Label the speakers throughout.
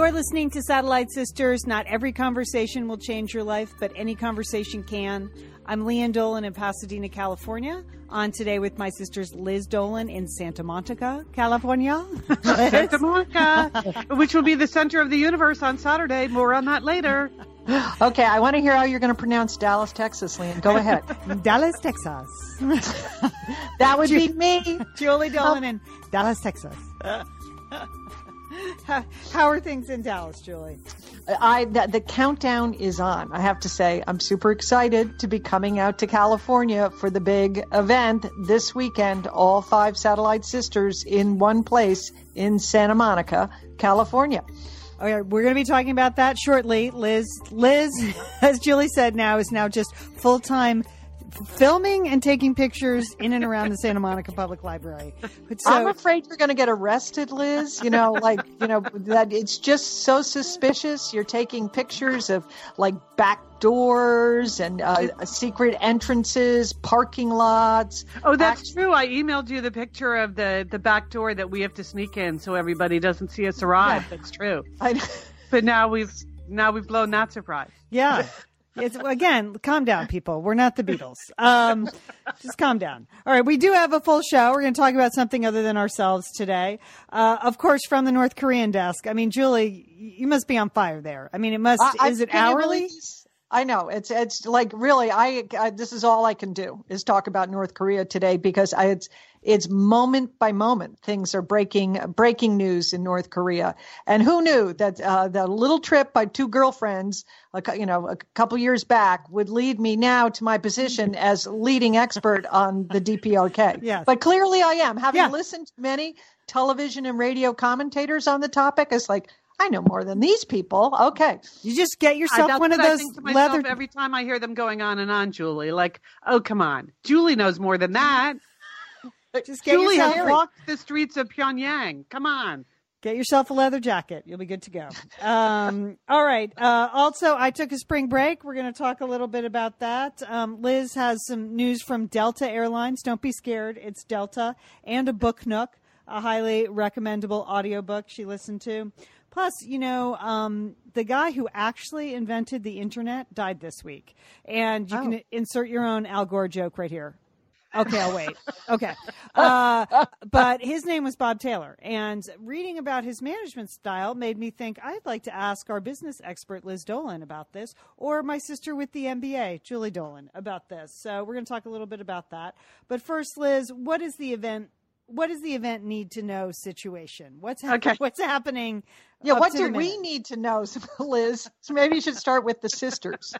Speaker 1: You're listening to Satellite Sisters. Not every conversation will change your life, but any conversation can. I'm Lian Dolan in Pasadena, California. On today with my sisters Liz Dolan in Santa Monica, California.
Speaker 2: Santa Monica, which will be the center of the universe on Saturday. More on that later.
Speaker 3: Okay, I want to hear how you're going to pronounce Dallas, Texas, Lian. Go ahead.
Speaker 1: Dallas, Texas.
Speaker 3: that would be me.
Speaker 1: Julie Dolan oh. in Dallas, Texas. How, how are things in Dallas, Julie?
Speaker 3: I the, the countdown is on. I have to say, I'm super excited to be coming out to California for the big event this weekend. All five satellite sisters in one place in Santa Monica, California.
Speaker 1: Oh, okay, we're going to be talking about that shortly. Liz, Liz, as Julie said, now is now just full time filming and taking pictures in and around the Santa Monica Public Library.
Speaker 3: So, I'm afraid you're going to get arrested, Liz. You know, like you know that it's just so suspicious. You're taking pictures of like back doors and uh, secret entrances, parking lots.
Speaker 2: Oh, that's act- true. I emailed you the picture of the the back door that we have to sneak in so everybody doesn't see us arrive. Yeah. That's true. I, but now we've now we've blown that surprise.
Speaker 1: Yeah. It's again, calm down, people. We're not the Beatles. Um, just calm down. All right, we do have a full show. We're going to talk about something other than ourselves today. Uh, of course, from the North Korean desk. I mean, Julie, you must be on fire there. I mean, it must. Uh, is it hourly?
Speaker 3: I know it's it's like really I, I, this is all I can do is talk about North Korea today because I, it's it's moment by moment things are breaking breaking news in North Korea and who knew that uh, the little trip by two girlfriends you know a couple years back would lead me now to my position as leading expert on the DPRK.
Speaker 1: Yes.
Speaker 3: but clearly I am having yeah. listened to many television and radio commentators on the topic. It's like I know more than these people. Okay.
Speaker 1: You just get yourself one of those leather.
Speaker 2: Every time I hear them going on and on, Julie, like, oh, come on. Julie knows more than that.
Speaker 1: Just get
Speaker 2: Julie
Speaker 1: yourself...
Speaker 2: has walked the streets of Pyongyang. Come on.
Speaker 1: Get yourself a leather jacket. You'll be good to go. Um, all right. Uh, also, I took a spring break. We're going to talk a little bit about that. Um, Liz has some news from Delta Airlines. Don't be scared. It's Delta and a book nook, a highly recommendable audiobook she listened to. Plus, you know, um, the guy who actually invented the internet died this week, and you oh. can insert your own Al Gore joke right here. Okay, I'll wait. Okay. Uh, but his name was Bob Taylor. And reading about his management style made me think I'd like to ask our business expert, Liz Dolan, about this, or my sister with the MBA, Julie Dolan, about this. So we're going to talk a little bit about that. But first, Liz, what is the event what does the event need to know situation? What's ha- okay. what's happening?
Speaker 3: Yeah, what do we need to know, Liz? So maybe you should start with the sisters.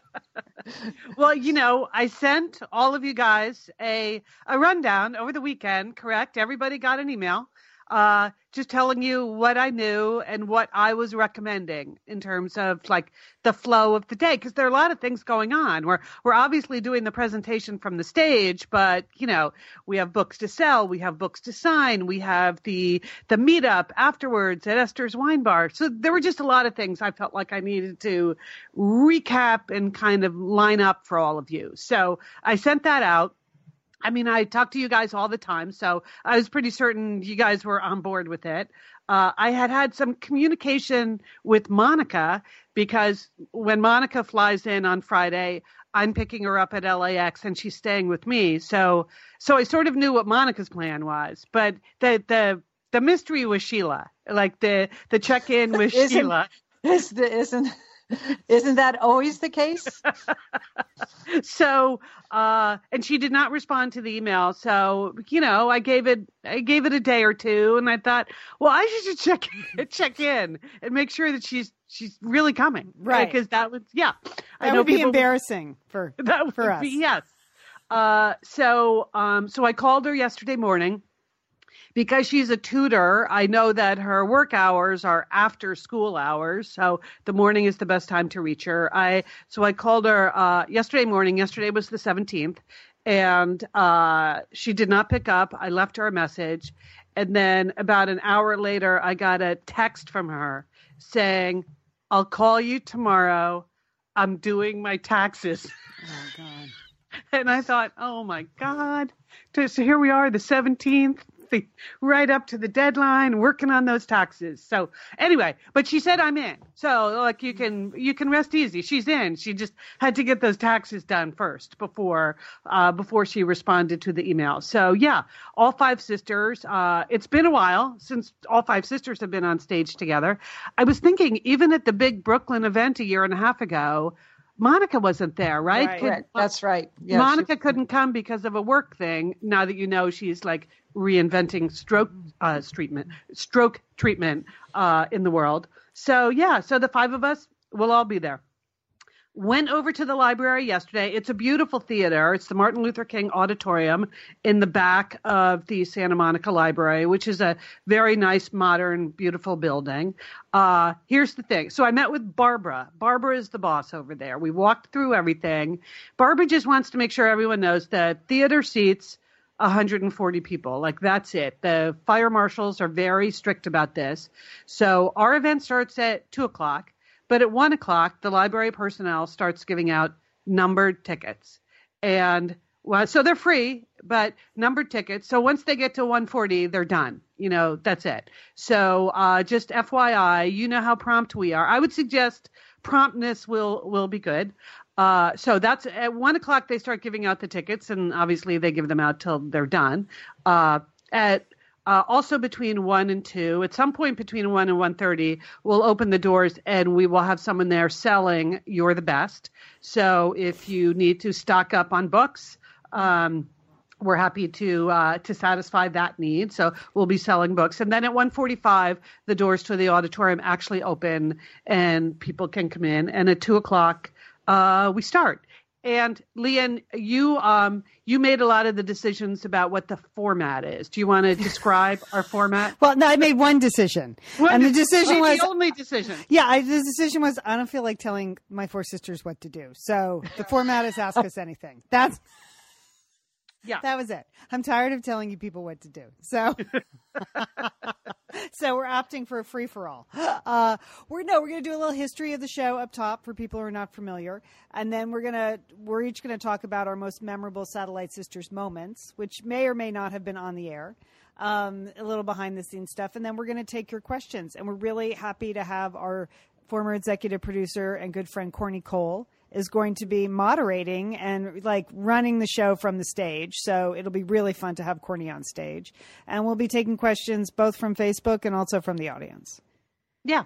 Speaker 2: well, you know, I sent all of you guys a a rundown over the weekend. Correct? Everybody got an email uh, just telling you what I knew and what I was recommending in terms of like the flow of the day. Because there are a lot of things going on. We're we're obviously doing the presentation from the stage, but you know we have books to sell, we have books to sign, we have the the meetup afterwards at Esther's Wine Bar. So there were just a lot of things I felt like I needed to recap and kind of line up for all of you. So I sent that out. I mean, I talk to you guys all the time, so I was pretty certain you guys were on board with it. Uh, I had had some communication with Monica because when Monica flies in on Friday, I'm picking her up at LAX and she's staying with me. So, so I sort of knew what Monica's plan was, but the the the mystery was Sheila, like the the check in with Sheila.
Speaker 3: Is the, isn't isn't that always the case?
Speaker 2: so, uh, and she did not respond to the email. So, you know, I gave it, I gave it a day or two, and I thought, well, I should check check in and make sure that she's she's really coming,
Speaker 1: right?
Speaker 2: Because that would, yeah,
Speaker 1: that I would be people, embarrassing for that for us.
Speaker 2: Be, yes. Uh, so, um, so I called her yesterday morning because she's a tutor, I know that her work hours are after school hours, so the morning is the best time to reach her. I so I called her uh, yesterday morning. Yesterday was the 17th, and uh, she did not pick up. I left her a message, and then about an hour later, I got a text from her saying, "I'll call you tomorrow. I'm doing my taxes."
Speaker 1: Oh God.
Speaker 2: and I thought, oh my God. So here we are, the 17th right up to the deadline, working on those taxes. So anyway, but she said I'm in. So like you can you can rest easy. She's in. She just had to get those taxes done first before uh, before she responded to the email. So yeah, all five sisters. Uh, it's been a while since all five sisters have been on stage together. I was thinking even at the big Brooklyn event a year and a half ago. Monica wasn't there, right?
Speaker 3: Right.
Speaker 2: Could-
Speaker 3: Correct. That's right. Yeah,
Speaker 2: Monica
Speaker 3: she-
Speaker 2: couldn't come because of a work thing. Now that you know she's like reinventing stroke uh, treatment, stroke treatment uh, in the world. So yeah, so the five of us will all be there. Went over to the library yesterday. It's a beautiful theater. It's the Martin Luther King Auditorium in the back of the Santa Monica Library, which is a very nice, modern, beautiful building. Uh, here's the thing. So I met with Barbara. Barbara is the boss over there. We walked through everything. Barbara just wants to make sure everyone knows that theater seats 140 people. Like that's it. The fire marshals are very strict about this. So our event starts at two o'clock, but at one o'clock, the library personnel starts giving out numbered tickets. And well, so they're free, but numbered tickets. So once they get to 140, they're done. You know, that's it. So uh, just FYI, you know how prompt we are. I would suggest promptness will will be good. Uh, so that's at one o'clock they start giving out the tickets, and obviously they give them out till they're done. Uh, at uh, also between one and two, at some point between one and one thirty, we'll open the doors and we will have someone there selling "You're the Best." So if you need to stock up on books. Um, we're happy to uh, to satisfy that need. So we'll be selling books, and then at 1:45, the doors to the auditorium actually open, and people can come in. And at two o'clock, uh, we start. And Lian, you um, you made a lot of the decisions about what the format is. Do you want to describe our format?
Speaker 1: Well, no, I made one decision, and the decision was
Speaker 2: the only decision.
Speaker 1: Yeah, I, the decision was I don't feel like telling my four sisters what to do. So the format is ask us anything. That's
Speaker 2: Yeah.
Speaker 1: that was it. I'm tired of telling you people what to do. So so we're opting for a free for all. Uh, we're no, we're gonna do a little history of the show up top for people who are not familiar, and then we're gonna we're each gonna talk about our most memorable Satellite Sisters moments, which may or may not have been on the air. Um, a little behind the scenes stuff, and then we're going to take your questions. And we're really happy to have our former executive producer and good friend Corny Cole is going to be moderating and like running the show from the stage. So it'll be really fun to have Corny on stage. And we'll be taking questions both from Facebook and also from the audience.
Speaker 2: Yeah.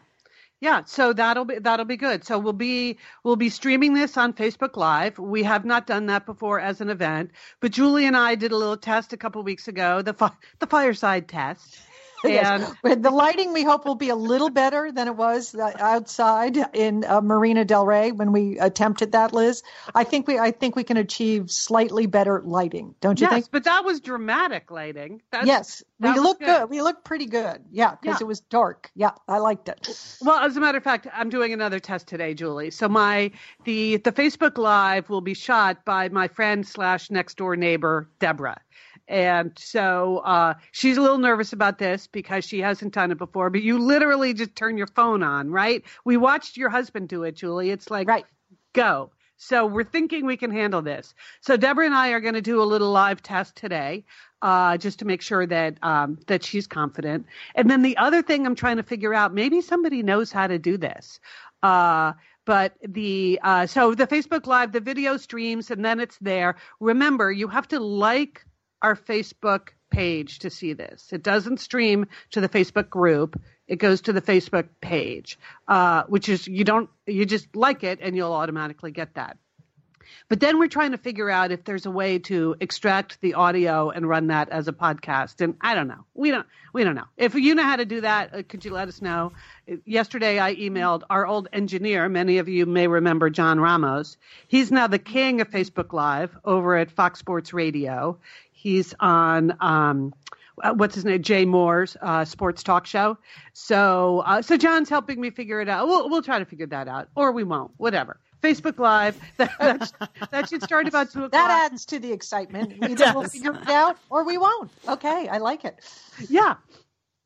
Speaker 2: Yeah, so that'll be that'll be good. So we'll be we'll be streaming this on Facebook Live. We have not done that before as an event, but Julie and I did a little test a couple weeks ago, the fi- the fireside test. And
Speaker 3: Yes. The lighting we hope will be a little better than it was uh, outside in uh, Marina Del Rey when we attempted that, Liz. I think we I think we can achieve slightly better lighting, don't you
Speaker 2: yes,
Speaker 3: think?
Speaker 2: but that was dramatic lighting. That's,
Speaker 3: yes, we look
Speaker 2: good.
Speaker 3: good. We look pretty good. Yeah, because
Speaker 2: Yeah.
Speaker 3: it was dark. Yeah, I liked it.
Speaker 2: Well, as a matter of fact, I'm doing another test today, Julie. So my the the Facebook Live will be shot by my friend slash next door neighbor Deborah, and so uh, she's a little nervous about this because she hasn't done it before. But you literally just turn your phone on, right? We watched your husband do it, Julie. It's like
Speaker 3: Right.
Speaker 2: go. So we're thinking we can handle this. So Deborah and I are going to do a little live test today, uh, just to make sure that um, that she's confident. And then the other thing I'm trying to figure out, maybe somebody knows how to do this. Uh, but the uh, so the Facebook Live, the video streams, and then it's there. Remember, you have to like our Facebook page to see this. It doesn't stream to the Facebook group. It goes to the Facebook page, uh, which is you don't you just like it and you'll automatically get that. But then we're trying to figure out if there's a way to extract the audio and run that as a podcast. And I don't know. We don't. We don't know. If you know how to do that, uh, could you let us know? Yesterday, I emailed our old engineer. Many of you may remember John Ramos. He's now the king of Facebook Live over at Fox Sports Radio. He's on. Um, uh, what's his name? Jay Mohr's uh, sports talk show. So, uh, so John's helping me figure it out. We'll we'll try to figure that out, or we won't. Whatever. Facebook Live. That, that, that should start about two o'clock.
Speaker 3: That adds to the excitement. Either we'll figure it out or we won't. Okay, I like it.
Speaker 2: Yeah.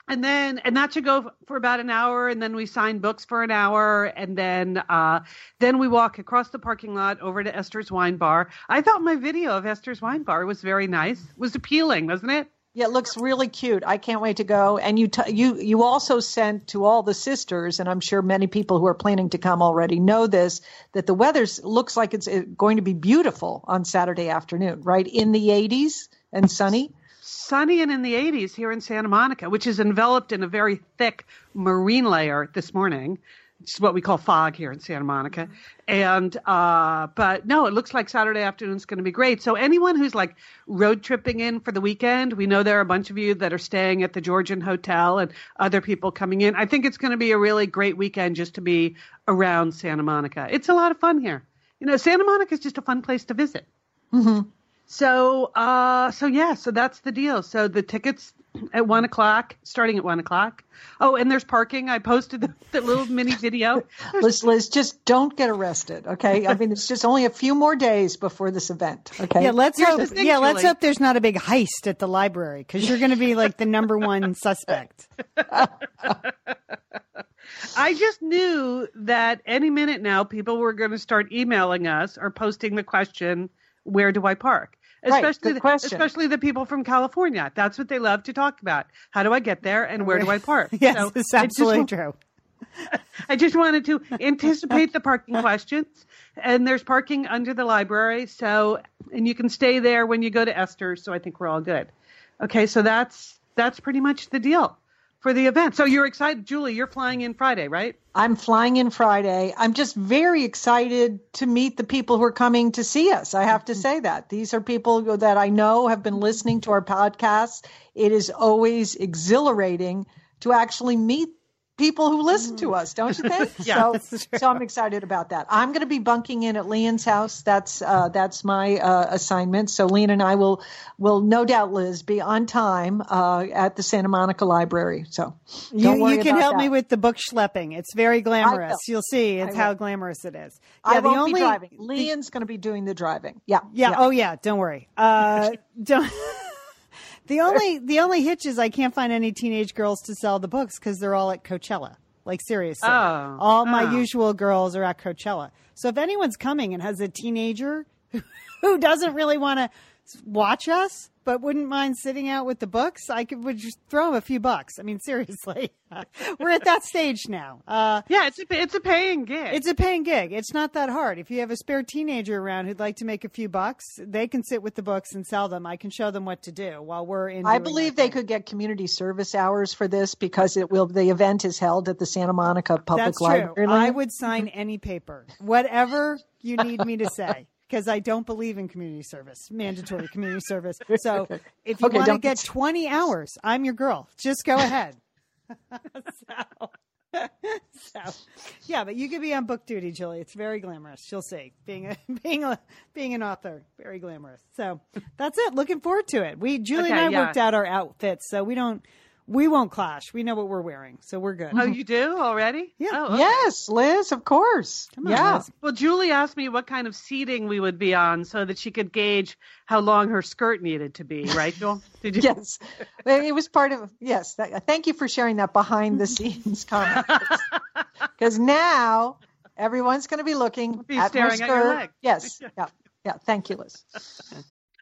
Speaker 2: And then, and that should go for about an hour, and then we sign books for an hour, and then, uh, then we walk across the parking lot over to Esther's Wine Bar. I thought my video of Esther's Wine Bar was very nice, it was appealing, wasn't it?
Speaker 3: Yeah, it looks really cute. I can't wait to go. And you t- you you also sent to all the sisters, and I'm sure many people who are planning to come already know this that the weather looks like it's going to be beautiful on Saturday afternoon, right in the 80s and sunny.
Speaker 2: Sunny and in the 80s here in Santa Monica, which is enveloped in a very thick marine layer this morning. It's what we call fog here in Santa Monica. And, uh, but no, it looks like Saturday afternoon is going to be great. So anyone who's like road tripping in for the weekend, we know there are a bunch of you that are staying at the Georgian Hotel and other people coming in. I think it's going to be a really great weekend just to be around Santa Monica. It's a lot of fun here. You know, Santa Monica is just a fun place to visit.
Speaker 3: Mm-hmm.
Speaker 2: So, uh, so yeah, so that's the deal. So the tickets at one o'clock, starting at one o'clock. Oh, and there's parking. I posted the, the little mini video.
Speaker 3: Liz, Liz, just don't get arrested, okay? I mean, it's just only a few more days before this event, okay?
Speaker 1: Yeah, let's
Speaker 2: Here's
Speaker 1: hope.
Speaker 2: thing,
Speaker 1: yeah, let's hope there's not a big heist at the library because you're going to be like the number one suspect.
Speaker 2: I just knew that any minute now people were going to start emailing us or posting the question, "Where do I park?"
Speaker 3: Right,
Speaker 2: Especially,
Speaker 3: good
Speaker 2: the, especially the people from California. That's what they love to talk about. How do I get there and where do I park?
Speaker 1: Yes,
Speaker 2: So
Speaker 1: it's
Speaker 2: I just
Speaker 1: absolutely true.
Speaker 2: I just wanted to anticipate the parking questions. And there's parking under the library. So, and you can stay there when you go to Esther's. So I think we're all good. Okay. So that's, that's pretty much the deal for the event. So you're excited, Julie, you're flying in Friday, right?
Speaker 3: I'm flying in Friday. I'm just very excited to meet the people who are coming to see us. I have to mm-hmm. say that. These are people that I know have been listening to our podcasts. It is always exhilarating to actually meet people who listen to us, don't you think?
Speaker 2: Yeah,
Speaker 3: so, so I'm excited about that. I'm going to be bunking in at Lian's house. That's uh, that's my uh, assignment. So Lian and I will will no doubt, Liz, be on time uh, at the Santa Monica Library. So
Speaker 1: You, you can help me with the book schlepping. It's very glamorous. You'll see. It's how glamorous it is.
Speaker 3: I
Speaker 1: Yeah, the
Speaker 3: won't
Speaker 1: only
Speaker 3: be driving. Lian's going to be doing the driving. Yeah.
Speaker 1: Yeah. Oh, yeah. Don't worry. Uh, don't. The only the only hitch is I can't find any teenage girls to sell the books because they're all at Coachella. Like seriously,
Speaker 2: Oh.
Speaker 1: all my
Speaker 2: Oh.
Speaker 1: usual girls are at Coachella. So if anyone's coming and has a teenager who doesn't really want to watch us but wouldn't mind sitting out with the books, I could would just throw them a few bucks. I mean, seriously, we're at that stage now. Uh,
Speaker 2: Yeah. It's a, it's a paying gig.
Speaker 1: it's a paying gig. It's not that hard. If you have a spare teenager around who'd like to make a few bucks, they can sit with the books and sell them. I can show them what to do while we're in.
Speaker 3: I believe they
Speaker 1: thing.
Speaker 3: could get community service hours for this because it will. The event is held at the Santa Monica Public
Speaker 1: That's
Speaker 3: Library.
Speaker 1: true. I would sign any paper, whatever you need me to say, because I don't believe in community service, mandatory community service. So if you
Speaker 3: Okay,
Speaker 1: want to get 20 hours, I'm your girl. Just go ahead. so, so, yeah, but you could be on book duty, Julie. It's very glamorous. You'll see. Being a being a being an author, very glamorous. So that's it. Looking forward to it. We Julie and I
Speaker 2: yeah.
Speaker 1: worked out our outfits, so we don't we won't clash. We know what we're wearing, so we're good.
Speaker 2: oh, you do already?
Speaker 1: Yeah.
Speaker 2: Oh, okay.
Speaker 3: Yes, Liz, of course.
Speaker 1: Come on,
Speaker 3: yeah.
Speaker 1: Liz.
Speaker 2: Well, Julie asked me what kind of seating we would be on so that she could gauge how long her skirt needed to be, right, Jewel? Did you?
Speaker 3: Yes, it was part of. Yes, that, thank you for sharing that behind the scenes comment. Because now everyone's going to be looking
Speaker 2: Be
Speaker 3: at my
Speaker 2: staring at your
Speaker 3: skirt.
Speaker 2: leg.
Speaker 3: Yes, yeah, yeah. Thank you, Liz.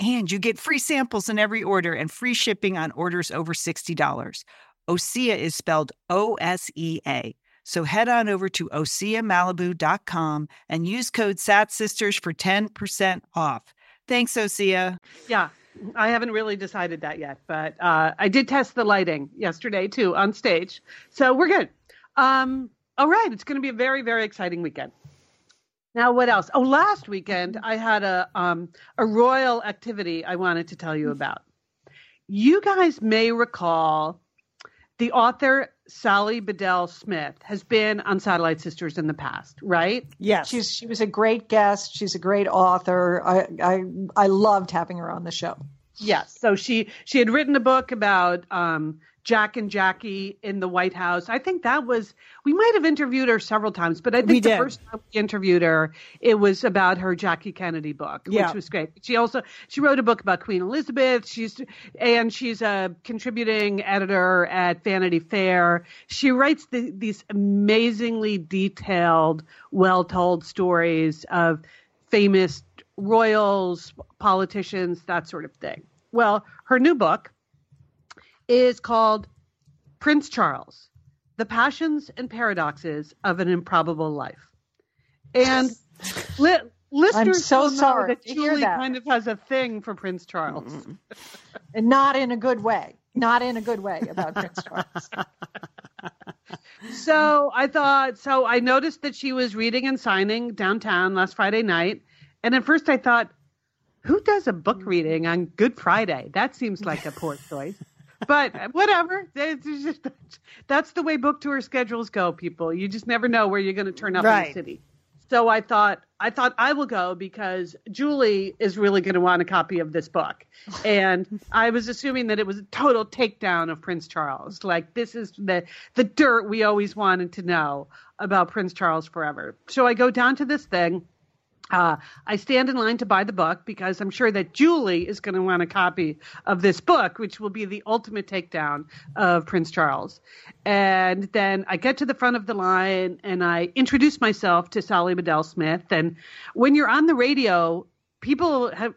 Speaker 4: And you get free samples in every order and free shipping on orders over $60. Osea is spelled O S E A. So head on over to OseaMalibu.com and use code SATSisters for 10% off. Thanks, Osea.
Speaker 2: Yeah, I haven't really decided that yet, but uh, I did test the lighting yesterday too on stage, so we're good. Um, all right, it's going to be a very, very exciting weekend. Now, what else? Oh, last weekend I had a um, a royal activity I wanted to tell you about. You guys may recall the author Sally Bedell Smith has been on Satellite Sisters in the past, right?
Speaker 1: Yes.
Speaker 3: She's she was a great guest. She's a great author. I I I loved having her on the show.
Speaker 2: Yes. So she she had written a book about um, Jack and Jackie in the White House. I think that was we might have interviewed her several times, but I think
Speaker 1: We
Speaker 2: the
Speaker 1: did.
Speaker 2: first time we interviewed her, it was about her Jackie Kennedy book,
Speaker 1: Yeah.
Speaker 2: which was great. She also she wrote a book about Queen Elizabeth. She's and she's a contributing editor at Vanity Fair. She writes the, these amazingly detailed, well told stories of famous royals, politicians, that sort of thing. Well, her new book is called Prince Charles The Passions and Paradoxes of an Improbable Life. And li- listeners
Speaker 3: so
Speaker 2: will know
Speaker 3: sorry
Speaker 2: that Julie
Speaker 3: that.
Speaker 2: kind of has a thing for Prince Charles.
Speaker 3: And not in a good way. Not in a good way about Prince Charles.
Speaker 2: So I thought, so I noticed that she was reading and signing downtown last Friday night. And at first I thought, who does a book mm-hmm. reading on Good Friday? That seems like a poor choice. But uh, whatever. It's just- That's the way book tour schedules go, people. You just never know where you're going to turn up in
Speaker 1: Right.
Speaker 2: the city. So I thought I thought I will go because Julie is really going to want a copy of this book, and I was assuming that it was a total takedown of Prince Charles. Like this is the the dirt we always wanted to know about Prince Charles forever. So I go down to this thing. Uh, I stand in line to buy the book because I'm sure that Julie is going to want a copy of this book, which will be the ultimate takedown of Prince Charles. And then I get to the front of the line and I introduce myself to Sally Bedell Smith. And when you're on the radio, people have,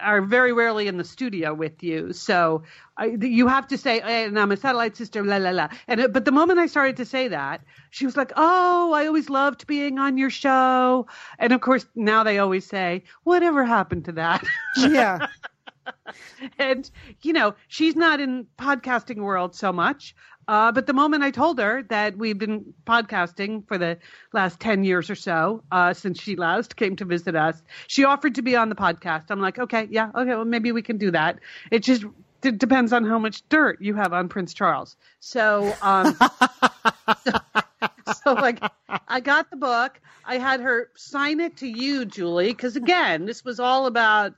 Speaker 2: are very rarely in the studio with you, so I, you have to say, hey, "And I'm a satellite sister." La la la. And it, but the moment I started to say that, she was like, "Oh, I always loved being on your show." And of course, now they always say, "Whatever happened to that?"
Speaker 1: Yeah.
Speaker 2: and you know, she's not in podcasting world so much. Uh, but the moment I told her that we've been podcasting for the last 10 years or so, uh, since she last came to visit us, she offered to be on the podcast. I'm like, okay, yeah, okay, well, maybe we can do that. It just d- depends on how much dirt you have on Prince Charles. So, um, so, so like, I got the book. I had her sign it to you, Julie, because again, this was all about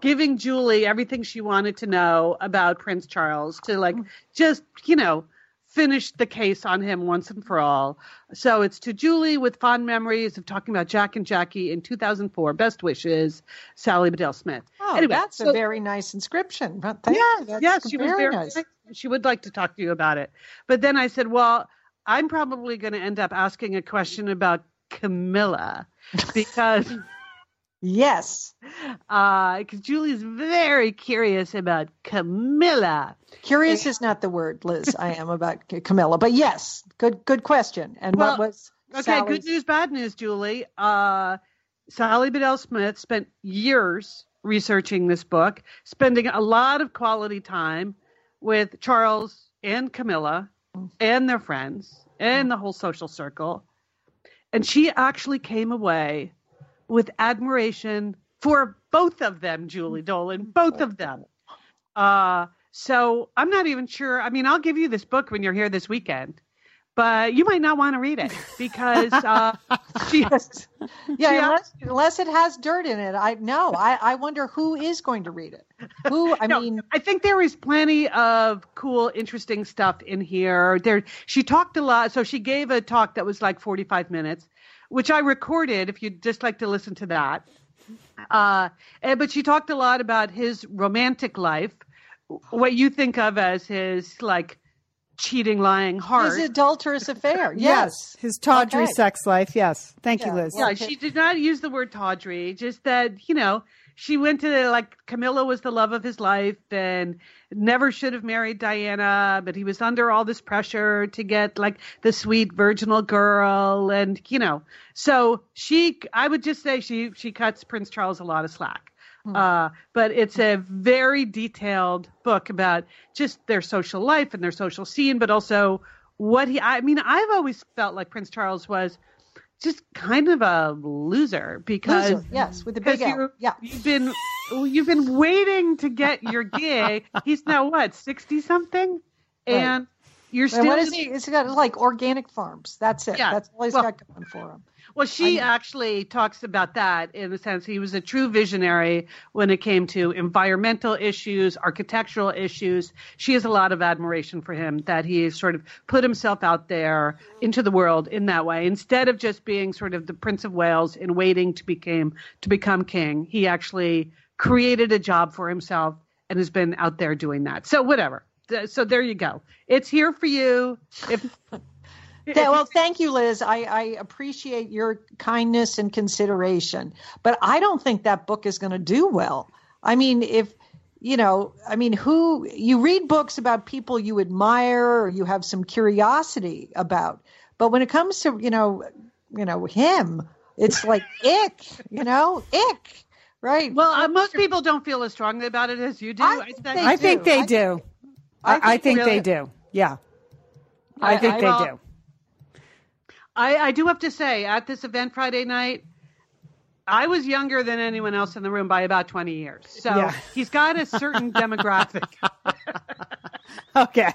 Speaker 2: giving Julie everything she wanted to know about Prince Charles to like just, you know, finish the case on him once and for all. So it's to Julie with fond memories of talking about Jack and Jackie in 2004. Best wishes, Sally Bedell Smith.
Speaker 3: Oh,
Speaker 2: Anyway,
Speaker 3: that's
Speaker 2: so-
Speaker 3: a very nice inscription. But thank
Speaker 2: yes,
Speaker 3: you.
Speaker 2: Yes, she was very
Speaker 3: nice.
Speaker 2: nice. She would like to talk to you about it. But then I said, well, I'm probably going to end up asking a question about Camilla because
Speaker 3: Yes.
Speaker 2: because Julie's very curious about Camilla.
Speaker 3: Curious is not the word, Liz. I am about Camilla, but yes, good good question. And
Speaker 2: Well,
Speaker 3: what was
Speaker 2: Okay,
Speaker 3: Sally's-
Speaker 2: good news, bad news, Julie. Uh, Sally Bedell Smith spent years researching this book, spending a lot of quality time with Charles and Camilla and their friends and the whole social circle. And she actually came away with admiration for both of them, Julie Dolan, both of them. Uh, so I'm not even sure. I mean, I'll give you this book when you're here this weekend, but you might not want to read it because uh, she
Speaker 3: Yes. Yeah,
Speaker 2: She
Speaker 3: unless, unless it has dirt in it. I no. I, I wonder who is going to read it. Who I
Speaker 2: No,
Speaker 3: mean
Speaker 2: I think there is plenty of cool, interesting stuff in here. There, she talked a lot. So she gave a talk that was like 45 minutes, which I recorded. If you'd just like to listen to that, uh, but she talked a lot about his romantic life, what you think of as his like cheating, lying heart.
Speaker 3: his adulterous affair.
Speaker 1: Yes.
Speaker 3: Yes.
Speaker 1: His tawdry
Speaker 3: Okay.
Speaker 1: sex life. Yes. Thank you, Liz.
Speaker 3: well-
Speaker 2: Yeah, she did not use the word tawdry. Just that you know she went to like Camilla was the love of his life and never should have married Diana, but he was under all this pressure to get like the sweet virginal girl, and you know, so she I would just say she she cuts Prince Charles a lot of slack. Uh, but it's a very detailed book about just their social life and their social scene, but also what he. I mean, I've always felt like Prince Charles was just kind of a loser because
Speaker 3: Loser, yes, with the big L. Yeah.
Speaker 2: you've been you've been waiting to get your gig. He's now what sixty something,
Speaker 3: Right.
Speaker 2: and you're
Speaker 3: And
Speaker 2: still.
Speaker 3: what is he? He's got like organic farms. That's it.
Speaker 2: Yeah.
Speaker 3: That's all he's
Speaker 2: Well-
Speaker 3: got going for him.
Speaker 2: Well, she actually talks about that in the sense he was a true visionary when it came to environmental issues, architectural issues. She has a lot of admiration for him that he sort of put himself out there into the world in that way instead of just being sort of the Prince of Wales and waiting to become to become king. He actually created a job for himself and has been out there doing that. So whatever. So there you go. It's here for you. If
Speaker 3: well, thank you, Liz. I, I appreciate your kindness and consideration, but I don't think that book is going to do well. I mean, if you know, I mean, who you read books about people you admire or you have some curiosity about, but when it comes to you know, you know him, it's like ick, you know, ick, right?
Speaker 2: Well, uh, most people don't feel as strongly about it as you do.
Speaker 3: I think
Speaker 1: I think they do.
Speaker 3: I
Speaker 1: I, I
Speaker 3: think
Speaker 1: think
Speaker 2: really-
Speaker 1: they do. Yeah. I
Speaker 3: I-
Speaker 1: think
Speaker 3: I-
Speaker 1: they
Speaker 2: well,
Speaker 1: do.
Speaker 2: I, I do have to say, at this event Friday night, I was younger than anyone else in the room by about 20 years. So
Speaker 1: Yeah.
Speaker 2: he's got a certain demographic.
Speaker 1: Okay.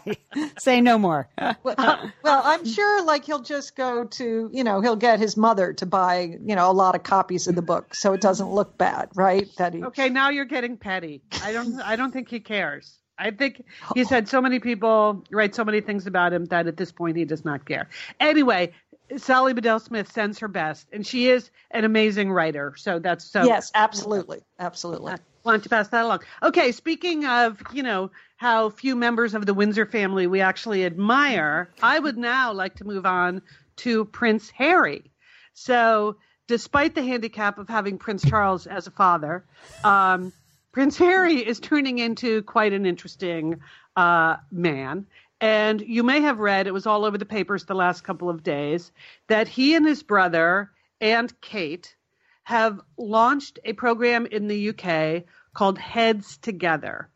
Speaker 1: Say no more.
Speaker 3: well, uh, well, I'm sure like he'll just go to, you know, he'll get his mother to buy, you know, a lot of copies of the book so it doesn't look bad, right? That he
Speaker 2: Okay, now you're getting petty. I don't I don't think he cares. I think he's had so many people write so many things about him that at this point he does not care. Anyway, Sally Bedell Smith sends her best, and she is an amazing writer. So that's so.
Speaker 3: Yes, absolutely. Absolutely.
Speaker 2: Want to pass that along. Okay, speaking of, you know, how few members of the Windsor family we actually admire, I would now like to move on to Prince Harry. So, despite the handicap of having Prince Charles as a father, um, Prince Harry is turning into quite an interesting uh, man. And you may have read, it was all over the papers the last couple of days, that he and his brother and Kate have launched a program in the UK called Heads Together.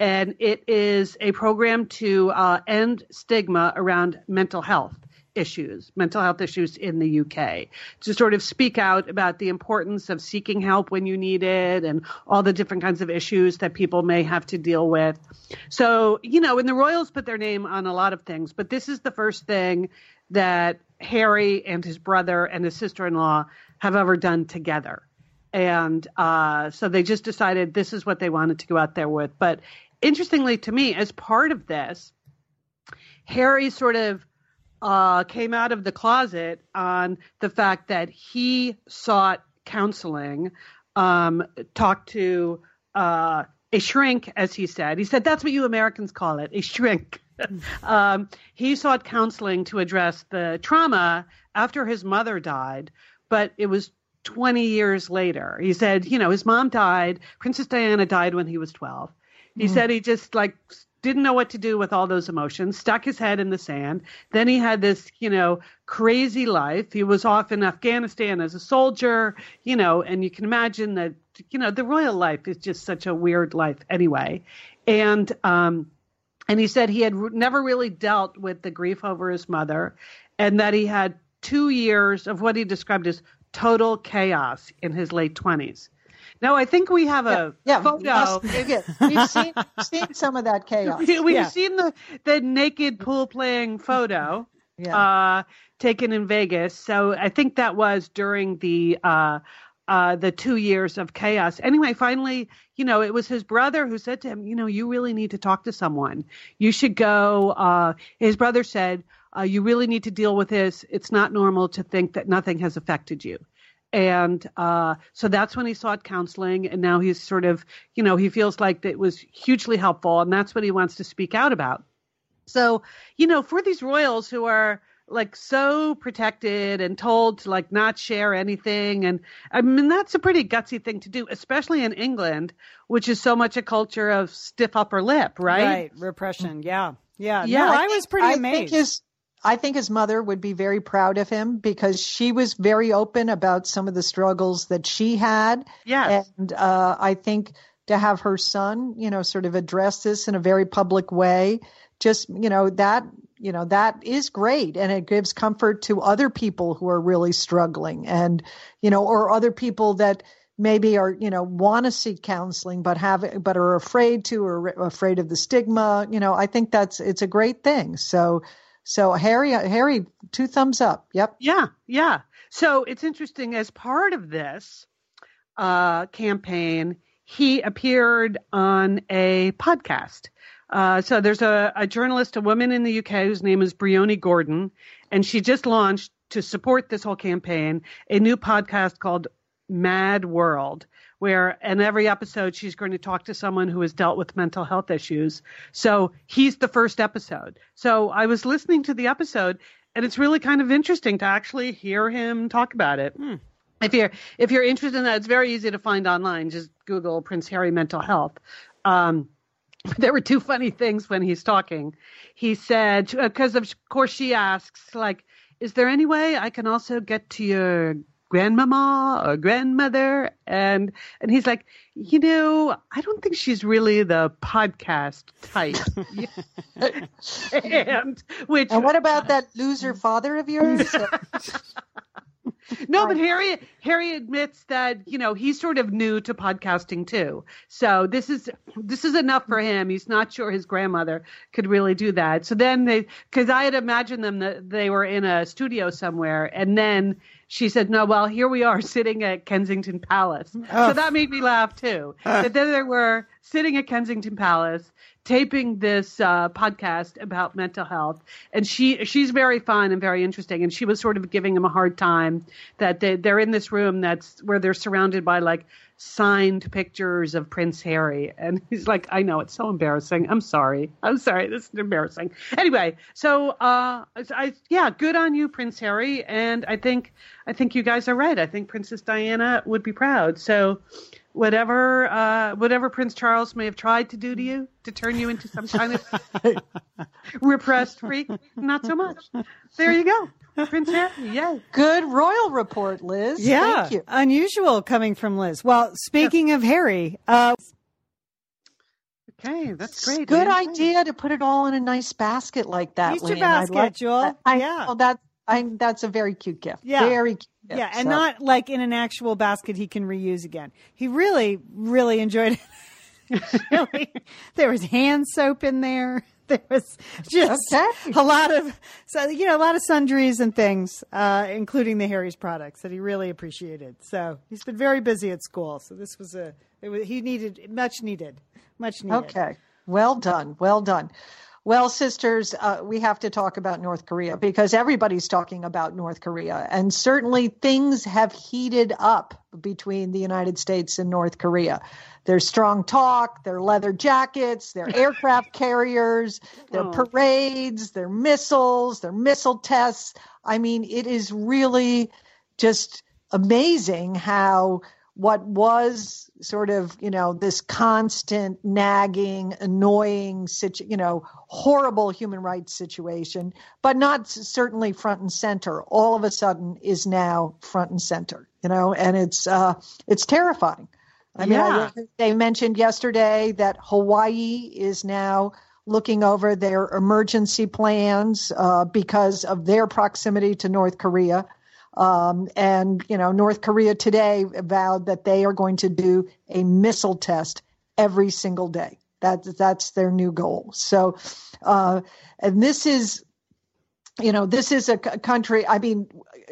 Speaker 2: And it is a program to uh, end stigma around mental health issues, mental health issues in the UK, to sort of speak out about the importance of seeking help when you need it and all the different kinds of issues that people may have to deal with. So, you know, and the Royals put their name on a lot of things, but this is the first thing that Harry and his brother and his sister in law have ever done together. And uh, so they just decided this is what they wanted to go out there with. But interestingly to me, as part of this, Harry sort of uh, came out of the closet on the fact that he sought counseling, um, talked to uh, a shrink, as he said. He said, That's what you Americans call it, a shrink. um, he sought counseling to address the trauma after his mother died, but it was 20 years later. He said, you know, his mom died, Princess Diana died when he was 12. He mm. said he just like didn't know what to do with all those emotions, stuck his head in the sand. Then he had this, you know, crazy life. He was off in Afghanistan as a soldier, you know, and you can imagine that, you know, the royal life is just such a weird life anyway. And, um, and he said he had never really dealt with the grief over his mother and that he had two years of what he described as total chaos in his late 20s. No, I think we have a
Speaker 3: yeah, yeah.
Speaker 2: photo.
Speaker 3: We've seen, seen some of that chaos.
Speaker 2: We, have
Speaker 3: yeah.
Speaker 2: seen the, the naked pool playing photo
Speaker 3: yeah.
Speaker 2: uh, taken in Vegas. So I think that was during the uh, uh, the two years of chaos. Anyway, finally, you know, it was his brother who said to him, you know, you really need to talk to someone. You should go. Uh, his brother said, uh, you really need to deal with this. It's not normal to think that nothing has affected you and uh, so that's when he sought counseling and now he's sort of you know he feels like it was hugely helpful and that's what he wants to speak out about. So you know for these royals who are like so protected and told to like not share anything and i mean that's a pretty gutsy thing to do especially in england which is so much a culture of stiff upper lip right?
Speaker 1: Right. Repression. Yeah. Yeah.
Speaker 2: Yeah
Speaker 1: no,
Speaker 2: I,
Speaker 1: I, was pretty
Speaker 3: I
Speaker 1: amazed.
Speaker 3: think his I think his mother would be very proud of him because she was very open about some of the struggles that she had.
Speaker 2: Yes.
Speaker 3: And uh, I think to have her son, you know, sort of address this in a very public way, just, you know, that, you know, that is great. And it gives comfort to other people who are really struggling and, you know, or other people that, maybe are you know want to seek counseling but have but are afraid to or afraid of the stigma you know i think that's it's a great thing so so Harry, Harry, two thumbs up. Yep.
Speaker 2: Yeah, yeah. So it's interesting. As part of this uh, campaign, he appeared on a podcast. Uh, so there's a, a, journalist, a woman in the UK whose name is Bryony Gordon, and she just launched to support this whole campaign a new podcast called Mad World where in every episode she's going to talk to someone who has dealt with mental health issues. So he's the first episode. So I was listening to the episode and it's really kind of interesting to actually hear him talk about it.
Speaker 1: Hmm.
Speaker 2: If you're if you're interested in that, it's very easy to find online. Just Google Prince Harry mental health. Um, there were two funny things when he's talking. He said, because of course she asks, like, is there any way I can also get to your grandmama or grandmother and and he's like you know i don't think she's really the podcast type and which
Speaker 3: and what about that loser father of yours
Speaker 2: No, but Harry Harry admits that you know he's sort of new to podcasting too. So this is this is enough for him. He's not sure his grandmother could really do that. So then they because I had imagined them that they were in a studio somewhere, and then she said, "No, well, here we are sitting at Kensington Palace."
Speaker 1: Oh.
Speaker 2: So that made me laugh too. That then they were sitting at Kensington Palace taping this uh, podcast about mental health, and she she's very fun and very interesting, and she was sort of giving him a hard time that they, they're in this room that's where they're surrounded by like signed pictures of Prince Harry, and he's like, "I know it's so embarrassing. I'm sorry. I'm sorry. This is embarrassing." Anyway, so uh, I yeah, good on you, Prince Harry, and I think I think you guys are right. I think Princess Diana would be proud. So whatever uh, whatever Prince Charles may have tried to do to you to turn you into some kind of repressed freak, not so much. There you go, Prince Harry. Yay!
Speaker 3: Good royal report, Liz.
Speaker 1: Yeah,
Speaker 3: Thank you.
Speaker 1: unusual coming from Liz. Well, speaking of Harry, uh,
Speaker 2: Okay, that's great.
Speaker 3: Good
Speaker 2: man.
Speaker 3: idea to put it all in a nice basket like that.
Speaker 1: Easter
Speaker 3: Lynn. I
Speaker 1: basket,
Speaker 3: like
Speaker 1: Jewel.
Speaker 3: I
Speaker 1: Yeah.
Speaker 3: know that. I, that's a very cute gift.
Speaker 1: Yeah.
Speaker 3: Very cute. Gift.
Speaker 1: yeah, and
Speaker 3: So-
Speaker 1: not like in an actual basket he can reuse again. He really, really enjoyed it. really, there was hand soap in there. There was just
Speaker 3: Okay.
Speaker 1: a lot of, so you know, a lot of sundries and things, uh, including the Harry's products that he really appreciated. So he's been very busy at school. So this was a, it was, he needed much needed, much needed.
Speaker 3: Okay. Well done. Well done. Well, sisters, uh, we have to talk about North Korea because everybody's talking about North Korea. And certainly things have heated up between the United States and North Korea. There's strong talk, their leather jackets, their aircraft carriers, their
Speaker 2: Oh.
Speaker 3: parades, their missiles, their missile tests. I mean, it is really just amazing how what was sort of you know this constant nagging annoying situ- you know horrible human rights situation but not certainly front and center. All of a sudden is now front and center you know and it's uh it's terrifying. I mean
Speaker 2: Yeah.
Speaker 3: I, they mentioned yesterday that hawaii is now looking over their emergency plans uh, because of their proximity to north korea um, and you know, North Korea today vowed that they are going to do a missile test every single day. That that's their new goal. So, uh, and this is, you know, this is a country. I mean,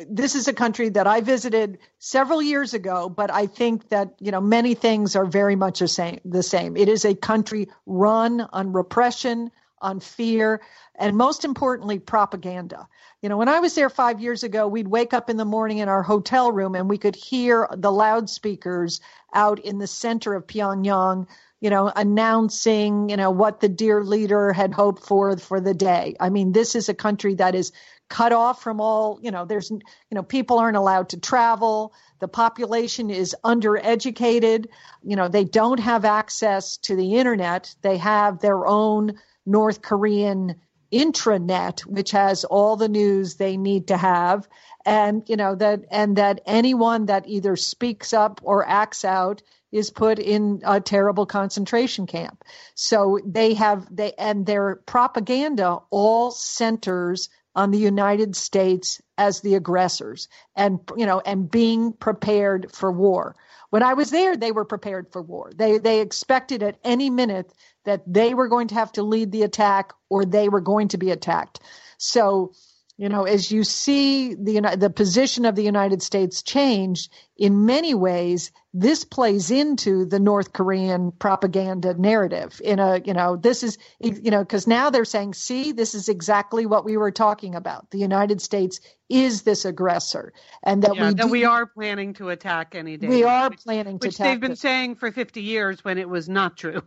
Speaker 3: this is a country that I visited several years ago, but I think that you know many things are very much the same. The same. It is a country run on repression, on fear, and most importantly, propaganda. You know, when I was there five years ago, we'd wake up in the morning in our hotel room and we could hear the loudspeakers out in the center of Pyongyang, you know, announcing, you know, what the dear leader had hoped for for the day. I mean, this is a country that is cut off from all, you know, there's, you know, people aren't allowed to travel. The population is undereducated. You know, they don't have access to the internet. They have their own North Korean intranet which has all the news they need to have. And you know that and that anyone that either speaks up or acts out is put in a terrible concentration camp. So they have they and their propaganda all centers on the United States as the aggressors and you know and being prepared for war. When I was there, they were prepared for war. They they expected at any minute that they were going to have to lead the attack or they were going to be attacked. So, you know, as you see the the position of the United States change in many ways, this plays into the North Korean propaganda narrative. In a, you know, this is, you know, because now they're saying, see, this is exactly what we were talking about. The United States is this aggressor, and that
Speaker 2: Yeah,
Speaker 3: we
Speaker 2: that
Speaker 3: do-
Speaker 2: we are planning to attack any day.
Speaker 3: we are
Speaker 2: which,
Speaker 3: planning to
Speaker 2: which
Speaker 3: attack
Speaker 2: they've been
Speaker 3: this.
Speaker 2: saying for 50 years when it was not true.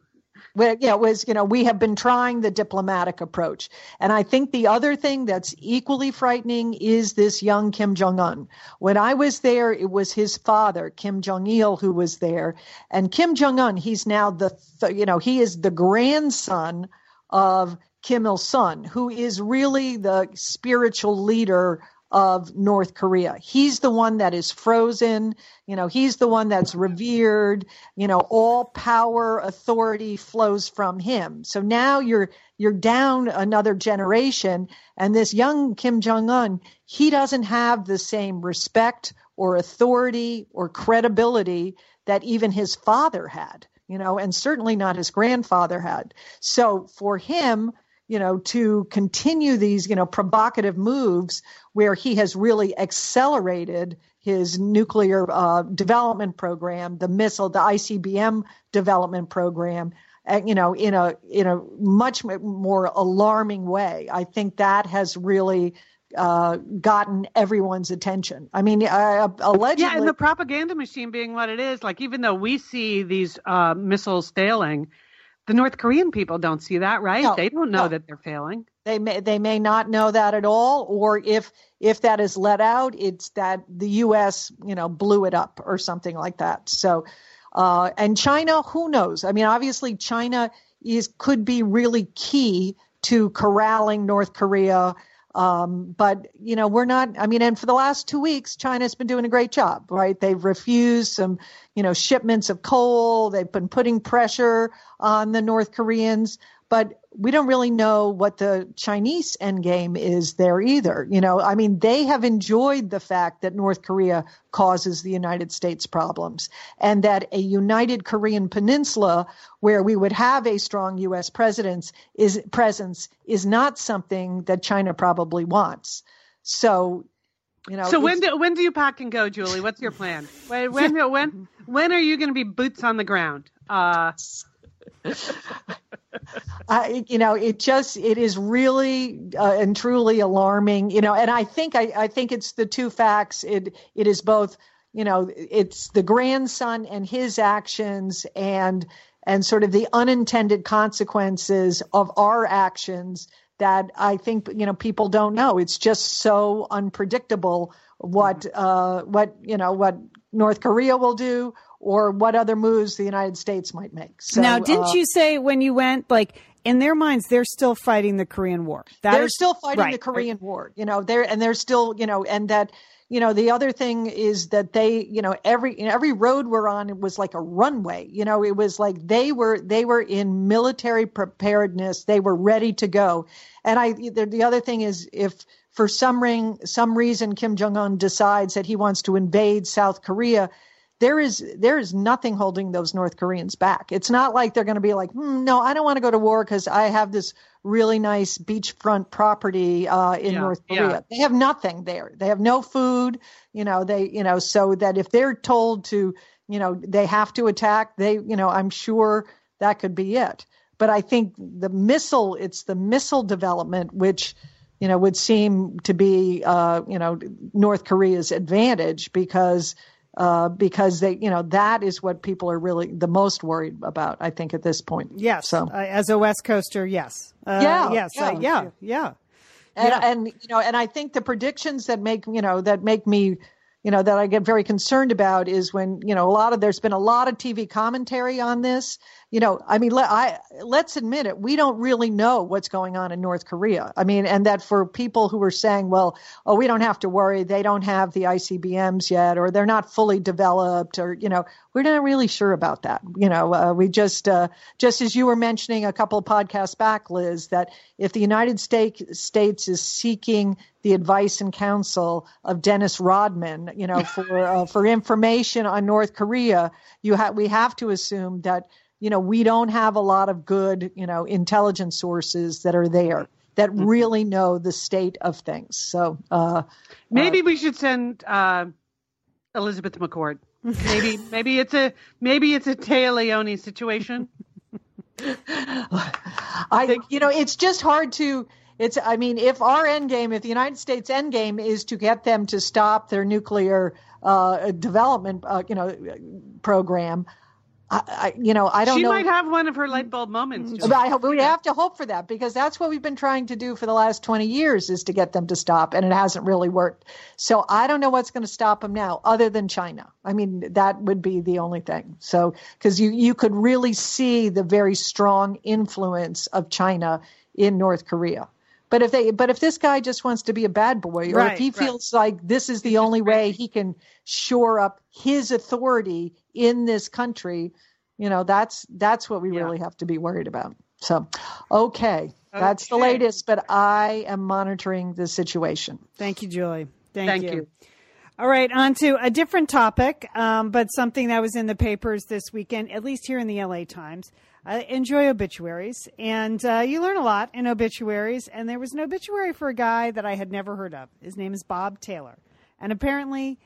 Speaker 3: Well, yeah, it was, you know, we have been trying the diplomatic approach. And I think the other thing that's equally frightening is this young Kim Jong un. When I was there, it was his father, Kim Jong il, who was there. And Kim Jong un, he's now the, th- you know, he is the grandson of Kim Il sung, who is really the spiritual leader of North Korea. He's the one that is frozen. You know, he's the one that's revered. You know, all power, authority flows from him. So now you're you're down another generation. And this young Kim Jong Un, he doesn't have the same respect or authority or credibility that even his father had, you know, and certainly not his grandfather had. So for him, you know, to continue these, you know, provocative moves where he has really accelerated his nuclear uh, development program, the missile, the ICBM development program, uh, you know, in a in a much more alarming way. I think that has really uh, gotten everyone's attention. I mean, uh, allegedly,
Speaker 2: yeah, and the propaganda machine being what it is, like even though we see these uh, missiles failing, the North Korean people don't see that, right?
Speaker 3: No,
Speaker 2: they don't know
Speaker 3: no.
Speaker 2: that they're failing.
Speaker 3: They may they may not know that at all, or if if that is let out, it's that the U.S. you know blew it up or something like that. So, uh, and China, who knows? I mean, obviously, China is could be really key to corralling North Korea. Um, but you know, we're not. I mean, and for the last two weeks, China's been doing a great job, right? They've refused some, you know, shipments of coal. They've been putting pressure on the North Koreans, but we don't really know what the Chinese end game is there either. You know, I mean, they have enjoyed the fact that North Korea causes the United States problems and that a united Korean peninsula where we would have a strong U.S. presence is presence is not something that China probably wants. So, you know.
Speaker 2: So when do when do you pack and go, Julie? What's your plan? When when when, when are you going to be boots on the ground? Uh,
Speaker 3: I, you know, it just it is really uh, and truly alarming. You know, and I think I, I think it's the two facts. It it is both. You know, it's the grandson and his actions and and sort of the unintended consequences of our actions that I think you know people don't know. It's just so unpredictable what uh, what you know what North Korea will do or what other moves the United States might make. So,
Speaker 1: now, didn't
Speaker 3: uh,
Speaker 1: you say when you went like in their minds they're still fighting the Korean War? That
Speaker 3: they're
Speaker 1: is-
Speaker 3: still fighting
Speaker 1: right.
Speaker 3: the Korean War, you know. They're and they're still, you know, and that, you know, the other thing is that they, you know, every every road we're on it was like a runway. You know, it was like they were they were in military preparedness. They were ready to go. And I the, the other thing is if for some ring some reason Kim Jong Un decides that he wants to invade South Korea, there is there is nothing holding those North Koreans back. It's not like they're going to be like, hmm, no, I don't want to go to war because I have this really nice beachfront property uh, in
Speaker 2: Yeah,
Speaker 3: North
Speaker 2: yeah.
Speaker 3: Korea. They have nothing there. They have no food. You know, they you know so that if they're told to, you know, they have to attack, they you know, I'm sure that could be it. But I think the missile, it's the missile development which you know would seem to be uh, you know North Korea's advantage because uh, because they, you know, that is what people are really the most worried about. I think at this point.
Speaker 1: Yes,
Speaker 3: So
Speaker 1: uh, as a West Coaster, yes, uh,
Speaker 3: Yeah,
Speaker 1: yes,
Speaker 3: yeah.
Speaker 1: uh, yeah, yeah.
Speaker 3: and,
Speaker 1: Yeah.
Speaker 3: and you know, and I think the predictions that make you know that make me, you know, that I get very concerned about is when you know a lot of there's been a lot of TV commentary on this. You know, I mean, let, I let's admit it, we don't really know what's going on in North Korea. I mean, and that for people who are saying, well, oh, we don't have to worry, they don't have the ICBMs yet, or they're not fully developed, or you know, we're not really sure about that. You know, uh, we just uh, just as you were mentioning a couple of podcasts back, Liz, that if the United States States is seeking the advice and counsel of Dennis Rodman, you know, for uh, for information on North Korea, you have we have to assume that you know we don't have a lot of good you know intelligence sources that are there that really know the state of things. So uh,
Speaker 2: maybe we should send uh, Elizabeth McCord. Maybe maybe it's a maybe it's a Téa Leoni situation.
Speaker 3: I, you know, it's just hard to. It's. I mean, if our end game, if the United States end game is to get them to stop their nuclear uh, development, uh, you know, program, I, I, you know, I don't
Speaker 2: she
Speaker 3: know.
Speaker 2: might have one of her light bulb moments. Mm, Julie.
Speaker 3: But I hope we have to hope for that because that's what we've been trying to do for the last 20 years is to get them to stop, and it hasn't really worked. So I don't know what's going to stop them now, other than China. I mean, that would be the only thing. So because you you could really see the very strong influence of China in North Korea. But if they, but if this guy just wants to be a bad boy, or
Speaker 1: Right,
Speaker 3: if he
Speaker 1: right.
Speaker 3: feels like this is the only way he can shore up his authority in this country, you know, that's that's what we
Speaker 2: Yeah.
Speaker 3: really have to be worried about. So, okay, That's the latest, but I am monitoring the situation.
Speaker 1: Thank you, Julie. Thank,
Speaker 2: Thank
Speaker 1: you.
Speaker 2: you.
Speaker 1: All right, on to a different topic, um, but something that was in the papers this weekend, at least here in the LA Times. I enjoy obituaries, and uh, you learn a lot in obituaries. And there was an obituary for a guy that I had never heard of. His name is Bob Taylor, and apparently,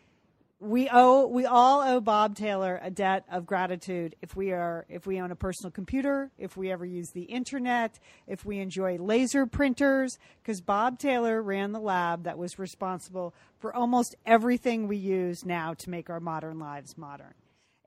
Speaker 1: we owe we all owe Bob Taylor a debt of gratitude if we are if we own a personal computer, if we ever use the internet, if we enjoy laser printers because Bob Taylor ran the lab that was responsible for almost everything we use now to make our modern lives modern.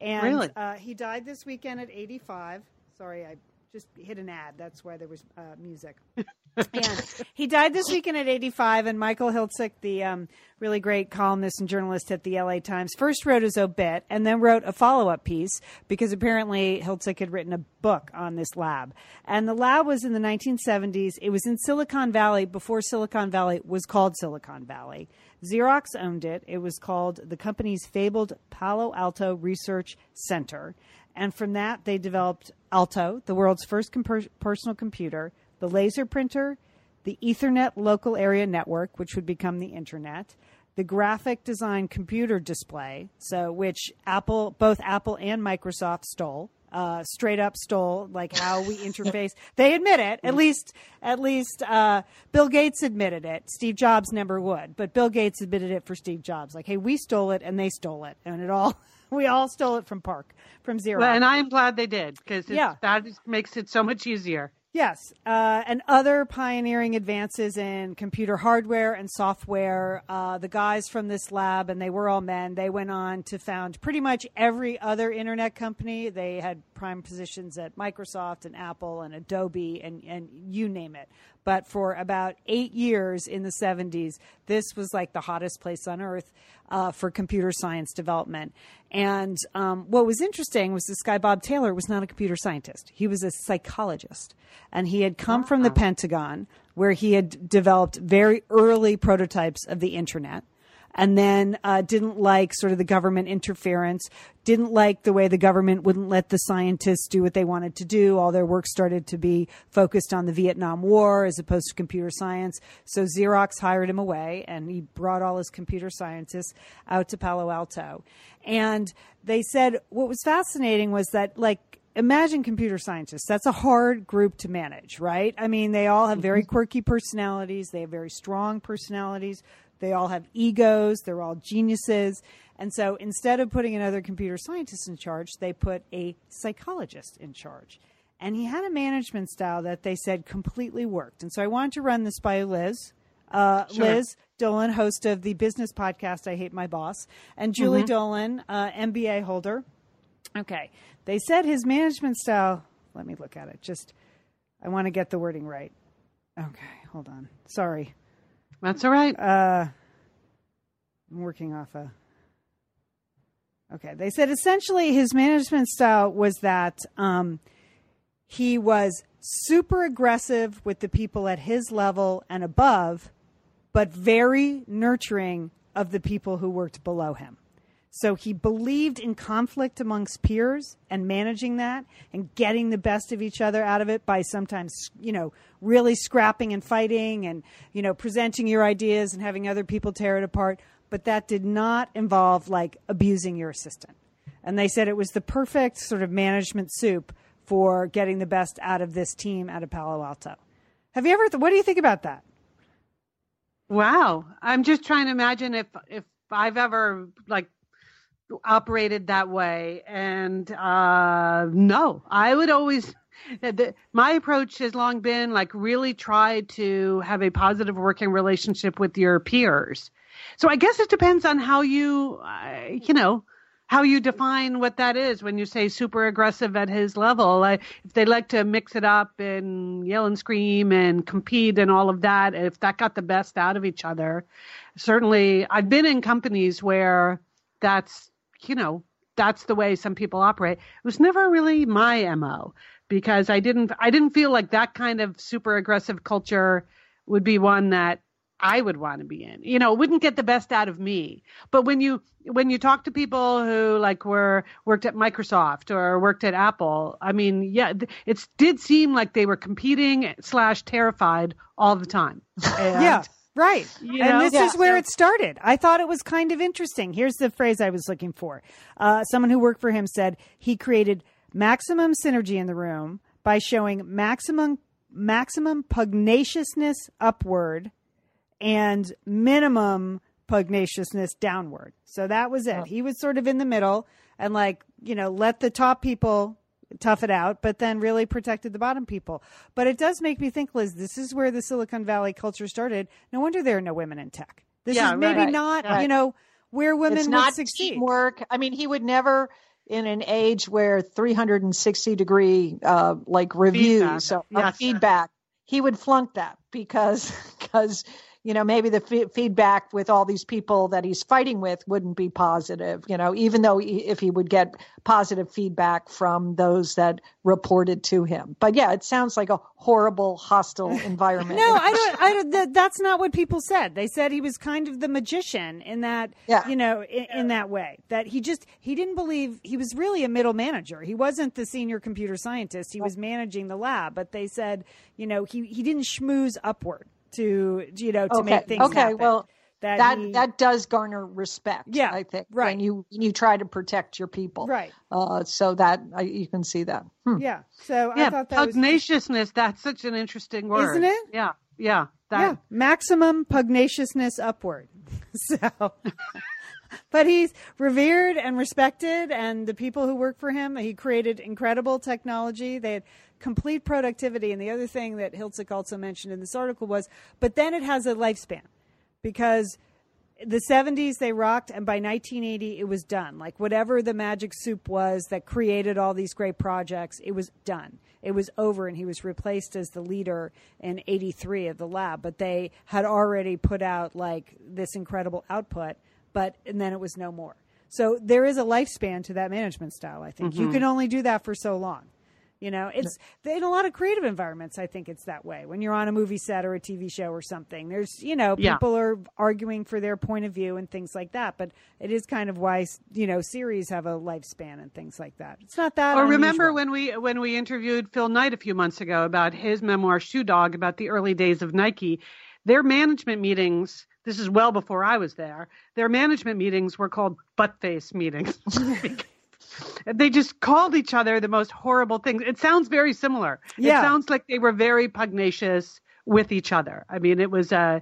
Speaker 1: And
Speaker 2: Really?
Speaker 1: uh, he died this weekend at 85. Sorry, I just hit an ad. That's why there was uh, music. and he died this weekend at 85. And Michael Hiltzik, the um, really great columnist and journalist at the LA Times, first wrote his obit and then wrote a follow up piece because apparently Hiltzik had written a book on this lab. And the lab was in the 1970s. It was in Silicon Valley before Silicon Valley was called Silicon Valley. Xerox owned it. It was called the company's fabled Palo Alto Research Center. And from that, they developed Alto, the world's first personal computer, the laser printer, the Ethernet local area network, which would become the internet, the graphic design computer display, so which Apple, both Apple and Microsoft stole. Uh, straight up stole like how we interface. they admit it. At least, at least uh, Bill Gates admitted it. Steve Jobs never would, but Bill Gates admitted it for Steve Jobs. Like, hey, we stole it and they stole it, and it all we all stole it from PARC, from Zero.
Speaker 2: Well, and I am glad they did because
Speaker 1: Yeah.
Speaker 2: that makes it so much easier.
Speaker 1: Yes, uh, and other pioneering advances in computer hardware and software. Uh, the guys from this lab, and they were all men, they went on to found pretty much every other internet company. They had prime positions at Microsoft and Apple and Adobe and, and you name it. But for about eight years in the 70s, this was like the hottest place on earth uh, for computer science development. And um, what was interesting was this guy, Bob Taylor, was not a computer scientist. He was a psychologist. And he had come from the Pentagon, where he had developed very early prototypes of the internet and then uh, didn't like sort of the government interference, didn't like the way the government wouldn't let the scientists do what they wanted to do. All their work started to be focused on the Vietnam War as opposed to computer science. So Xerox hired him away, and he brought all his computer scientists out to Palo Alto. And they said what was fascinating was that, like, imagine computer scientists. That's a hard group to manage, right? I mean, they all have very quirky personalities, they have very strong personalities. They all have egos. They're all geniuses. And so instead of putting another computer scientist in charge, they put a psychologist in charge. And he had a management style that they said completely worked. And so I wanted to run this by Liz. Uh, Liz Dolan, host of the business podcast, I Hate My Boss, and Julie Dolan, uh, MBA holder. Okay. They said his management style, let me look at it. Just, I want to get the wording right. Okay, hold on. Sorry.
Speaker 2: That's all right.
Speaker 1: Uh, I'm working off a. Okay, they said essentially his management style was that um, he was super aggressive with the people at his level and above, but very nurturing of the people who worked below him. So he believed in conflict amongst peers and managing that and getting the best of each other out of it by sometimes, you know, really scrapping and fighting and, you know, presenting your ideas and having other people tear it apart. But that did not involve like abusing your assistant. And they said it was the perfect sort of management soup for getting the best out of this team out of Palo Alto. Have you ever, th- what do you think about that?
Speaker 2: Wow. I'm just trying to imagine if if I've ever like operated that way and uh no, I would always the, my approach has long been like really try to have a positive working relationship with your peers. So I guess it depends on how you uh, you know how you define what that is when you say super aggressive at his level. Like if they like to mix it up and yell and scream and compete and all of that, if that got the best out of each other, certainly I've been in companies where that's, you know, that's the way some people operate. It was never really my MO because I didn't I didn't feel like that kind of super aggressive culture would be one that I would want to be in. You know, it wouldn't get the best out of me. But when you when you talk to people who like were worked at Microsoft or worked at Apple, I mean, yeah, it did seem like they were competing slash terrified all the time.
Speaker 1: And, yeah. Right.
Speaker 2: You
Speaker 1: and
Speaker 2: know?
Speaker 1: this
Speaker 3: Yeah.
Speaker 1: is where it started. I thought it was kind of interesting. Here's the phrase I was looking for. Uh, someone who worked for him said he created maximum synergy in the room by showing maximum maximum pugnaciousness upward and minimum pugnaciousness downward. So that was it. He was sort of in the middle and like, you know, let the top people tough it out, but then really protected the bottom people. But it does make me think, Liz, this is where the Silicon Valley culture started. No wonder there are no women in tech. This
Speaker 2: Yeah,
Speaker 1: is maybe
Speaker 2: right.
Speaker 1: not,
Speaker 3: Right.
Speaker 1: you know, where women
Speaker 3: it's
Speaker 1: would
Speaker 3: not
Speaker 1: succeed.
Speaker 3: teamwork. I mean, he would never, in an age where 360 degree uh, like reviews
Speaker 2: Feedback.
Speaker 3: so,
Speaker 2: Yes.
Speaker 3: of feedback, he would flunk that because because you know maybe the fe- feedback with all these people that he's fighting with wouldn't be positive. You know, even though he, if he would get positive feedback from those that reported to him. But yeah, it sounds like a horrible, hostile environment.
Speaker 1: No, I don't. I don't. That, that's not what people said. They said he was kind of the magician in that,
Speaker 3: Yeah.
Speaker 1: you know, in, in that way. That he just he didn't believe he was really a middle manager. He wasn't the senior computer scientist. He was managing the lab. But they said, you know, he he didn't schmooze upward to you know to
Speaker 3: Okay.
Speaker 1: make things
Speaker 3: Okay,
Speaker 1: happen.
Speaker 3: well,
Speaker 1: that
Speaker 3: that
Speaker 1: he-
Speaker 3: that does garner respect.
Speaker 1: Yeah,
Speaker 3: I think
Speaker 1: right.
Speaker 3: and you when you try to protect your people,
Speaker 1: right.
Speaker 3: Uh, so that I, you can see that. Hmm.
Speaker 1: Yeah. So I
Speaker 2: yeah,
Speaker 1: thought that was
Speaker 2: pugnaciousness. That's such an interesting word,
Speaker 1: Isn't it?
Speaker 2: Yeah, yeah. That,
Speaker 1: yeah, maximum pugnaciousness upward. So, but he's revered and respected, and the people who work for him, he created incredible technology. They had complete productivity. And the other thing that Hiltzik also mentioned in this article was, but then it has a lifespan because the 70s they rocked and by 1980 it was done. Like whatever the magic soup was that created all these great projects it was done. It was over and he was replaced as the leader in 83 of the lab. But they had already put out like this incredible output but and then it was no more. So there is a lifespan to that management style i think. You mm-hmm. can only do that for so long you know, it's in a lot of creative environments. I think it's that way. When you're on a movie set or a TV show or something, there's you know
Speaker 2: Yeah.
Speaker 1: people are arguing for their point of view and things like that. But it is kind of why you know series have a lifespan and things like that. It's not that.
Speaker 2: Or remember when we when we interviewed Phil Knight a few months ago about his memoir Shoe Dog about the early days of Nike, their management meetings. This is well before I was there. Their management meetings were called butt face meetings. they just called each other the most horrible things. It sounds very similar.
Speaker 1: Yeah.
Speaker 2: It sounds like they were very pugnacious with each other. I mean, it was uh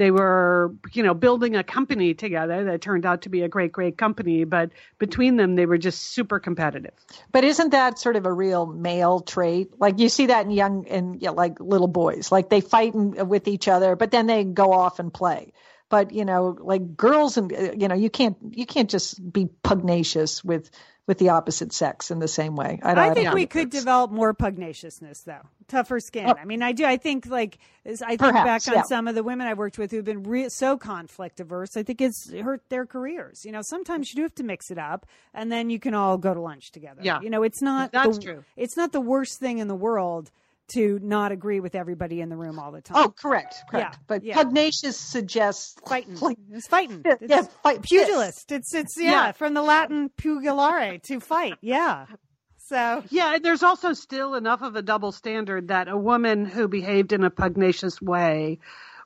Speaker 2: they were, you know, building a company together that turned out to be a great, great company. But between them, they were just super competitive.
Speaker 3: But isn't that sort of a real male trait? Like you see that in young and yeah, like little boys, like they fight in, with each other, but then they go off and play. But you know, like girls and uh, you know, you can't you can't just be pugnacious with with the opposite sex in the same way. I, don't-
Speaker 1: I
Speaker 3: don't
Speaker 1: think we could
Speaker 3: it's-
Speaker 1: develop more pugnaciousness, though, tougher skin.
Speaker 3: Oh.
Speaker 1: I mean, I do. I think like I think
Speaker 3: Perhaps,
Speaker 1: back on
Speaker 3: yeah.
Speaker 1: some of the women I've worked with who've been re- so conflict averse. I think it's hurt their careers. You know, sometimes you do have to mix it up, and then you can all go to lunch together.
Speaker 2: Yeah.
Speaker 1: you know, it's not
Speaker 2: That's
Speaker 1: the,
Speaker 2: true.
Speaker 1: It's not the worst thing in the world to not agree with everybody in the room all the time.
Speaker 3: Oh, correct, correct.
Speaker 1: Yeah,
Speaker 3: but
Speaker 1: yeah.
Speaker 3: pugnacious suggests
Speaker 1: fighting!
Speaker 3: like
Speaker 1: it's fighting.
Speaker 3: Yeah,
Speaker 1: It's
Speaker 3: yeah, fight-
Speaker 1: pugilist. It's it's yeah,
Speaker 2: Yeah.
Speaker 1: from the Latin pugilare to fight. Yeah. So
Speaker 2: Yeah, and there's also still enough of a double standard that a woman who behaved in a pugnacious way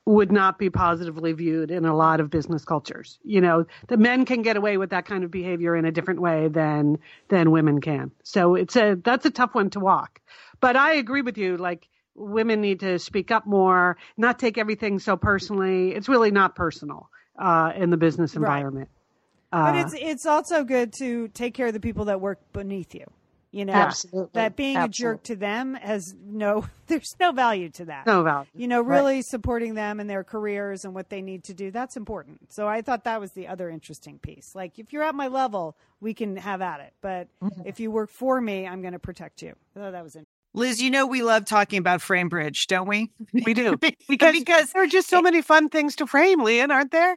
Speaker 2: would not be positively viewed in a lot of business cultures. You know, the men can get away with that kind of behavior in a different way than than women can. So it's a that's a tough one to walk. But I agree with you like women need to speak up more, not take everything so personally. It's really not personal uh, in the business
Speaker 1: Right.
Speaker 2: environment.
Speaker 1: But
Speaker 2: Uh,
Speaker 1: it's it's also good to take care of the people that work beneath you. You know,
Speaker 3: Absolutely.
Speaker 1: that being a jerk to them has no there's no value to that.
Speaker 2: no value.
Speaker 1: You know, really supporting them and their careers and what they need to do, that's important. So I thought that was the other interesting piece. Like if you're at my level, we can have at it. But
Speaker 3: Mm-hmm.
Speaker 1: if you work for me, I'm going to protect you. I thought that was interesting.
Speaker 4: Liz, you know we love talking about Framebridge, don't we?
Speaker 5: We do.
Speaker 4: because
Speaker 5: Because there are just so many fun things to frame, Lian, aren't there?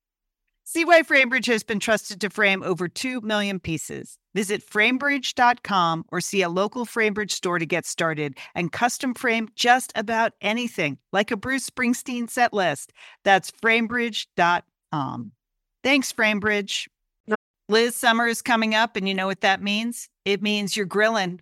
Speaker 4: See why Framebridge has been trusted to frame over 2 million pieces. Visit framebridge.com or see a local Framebridge store to get started and custom frame just about anything, like a Bruce Springsteen set list. That's framebridge.com. Thanks, Framebridge. Liz, summer is coming up, and you know what that means? It means you're grilling.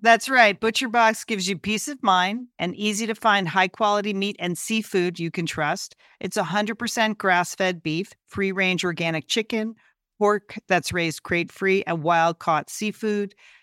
Speaker 4: That's right. Butcher Box gives you peace of mind and easy to find high quality meat and seafood you can trust. It's 100% grass fed beef, free range organic chicken, pork that's raised crate free, and wild caught seafood.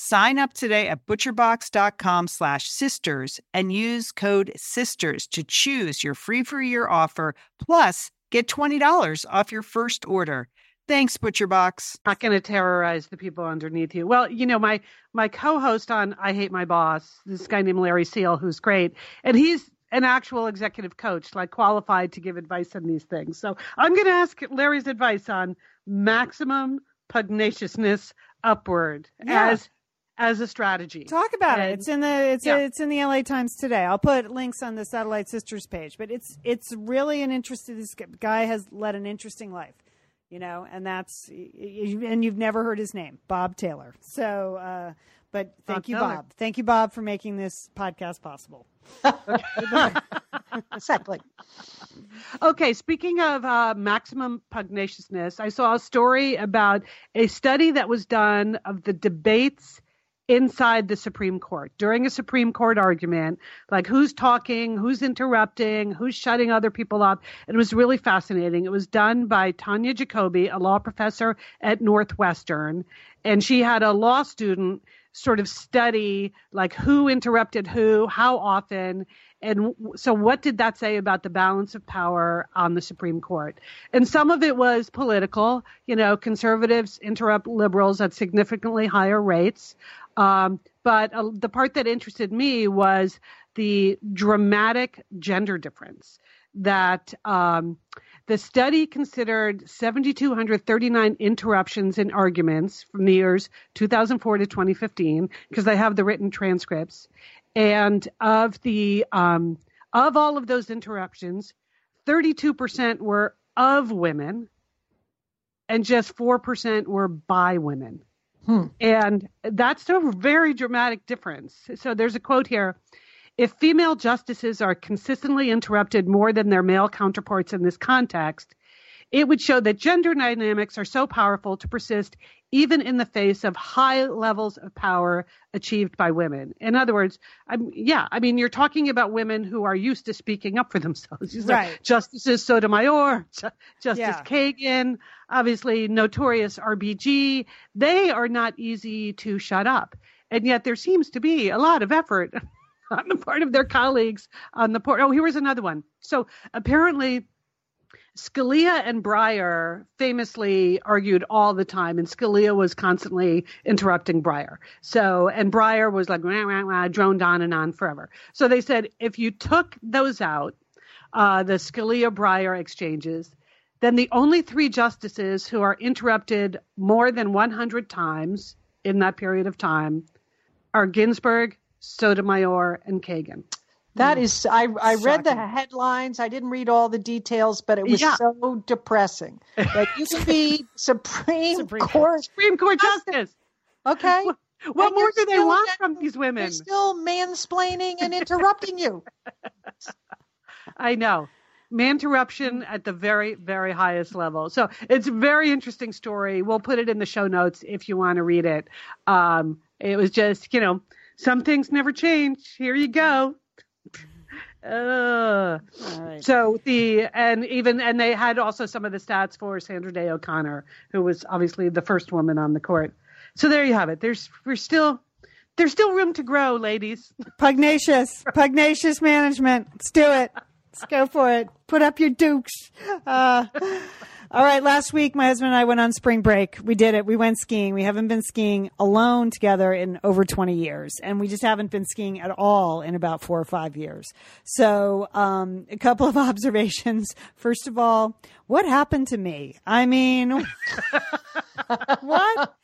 Speaker 4: Sign up today at butcherbox.com slash sisters and use code sisters to choose your free for year offer plus get $20 off your first order. Thanks, ButcherBox.
Speaker 2: not going to terrorize the people underneath you. Well, you know, my my co-host on I Hate My Boss, this guy named Larry Seal, who's great, and he's an actual executive coach, like qualified to give advice on these things. So I'm going to ask Larry's advice on maximum pugnaciousness upward
Speaker 1: Yeah.
Speaker 2: as as a strategy.
Speaker 1: Talk about it. It's in the it's
Speaker 2: yeah.
Speaker 1: it's in the LA Times today. I'll put links on the Satellite Sisters page. But it's it's really an interesting. This guy has led an interesting life, you know, and that's and you've never heard his name, Bob Taylor. So, uh, but thank
Speaker 2: Bob
Speaker 1: you,
Speaker 2: Taylor.
Speaker 1: Bob. Thank you, Bob, for making this podcast possible.
Speaker 3: Exactly.
Speaker 2: Okay, speaking of uh, maximum pugnaciousness, I saw a story about a study that was done of the debates inside the Supreme Court during a Supreme Court argument, like who's talking, who's interrupting, who's shutting other people up. It was really fascinating. It was done by Tonja Jacobi, a law professor at Northwestern, and she had a law student sort of study like who interrupted who, how often, and so what did that say about the balance of power on the Supreme Court? And some of it was political. You know, conservatives interrupt liberals at significantly higher rates. Um, but uh, the part that interested me was the dramatic gender difference that um, the study considered 7,239 interruptions in arguments from the years 2004 to 2015 because they have the written transcripts, and of the um, of all of those interruptions, 32% were of women, and just 4% were by women.
Speaker 3: Hmm.
Speaker 2: And that's a very dramatic difference. So there's a quote here. If female justices are consistently interrupted more than their male counterparts in this context, it would show that gender dynamics are so powerful to persist even in the face of high levels of power achieved by women. In other words, I'm, yeah, I mean, you're talking about women who are used to speaking up for themselves. Are
Speaker 1: Right.
Speaker 2: Justices Sotomayor, Ju- Justice
Speaker 1: Yeah.
Speaker 2: Kagan, obviously notorious RBG. They are not easy to shut up. And yet there seems to be a lot of effort on the part of their colleagues on the port. Oh, here was another one. So apparently, Scalia and Breyer famously argued all the time, and Scalia was constantly interrupting Breyer. So, and Breyer was like, wah, wah, wah, droned on and on forever. So they said if you took those out, uh, the Scalia Breyer exchanges, then the only three justices who are interrupted more than 100 times in that period of time are Ginsburg, Sotomayor, and Kagan.
Speaker 3: That is, I, I read the headlines. I didn't read all the details, but it was
Speaker 2: Yeah.
Speaker 3: so depressing that you can be Supreme,
Speaker 1: Supreme
Speaker 3: Court.
Speaker 2: Supreme Court Justice.
Speaker 3: Okay.
Speaker 2: What
Speaker 3: And
Speaker 2: more do they want from these
Speaker 3: They're
Speaker 2: women?
Speaker 3: still mansplaining and interrupting you.
Speaker 2: I know. Man interruption at the very, very highest level. So it's a very interesting story. We'll put it in the show notes if you want to read it. Um, it was just, you know, some things never change. Here you go. Uh,
Speaker 1: All right.
Speaker 2: so the and even and they had also some of the stats for Sandra Day O'Connor, who was obviously the first woman on the court. So there you have it. There's we're still there's still room to grow, ladies.
Speaker 1: Pugnacious, pugnacious management. Let's do it. Let's go for it. Put up your dukes. Uh, all right. Last week, my husband and I went on spring break. We did it. We went skiing. We haven't been skiing alone together in over 20 years. And we just haven't been skiing at all in about four or five years. So, um, a couple of observations. First of all, what happened to me? I mean, what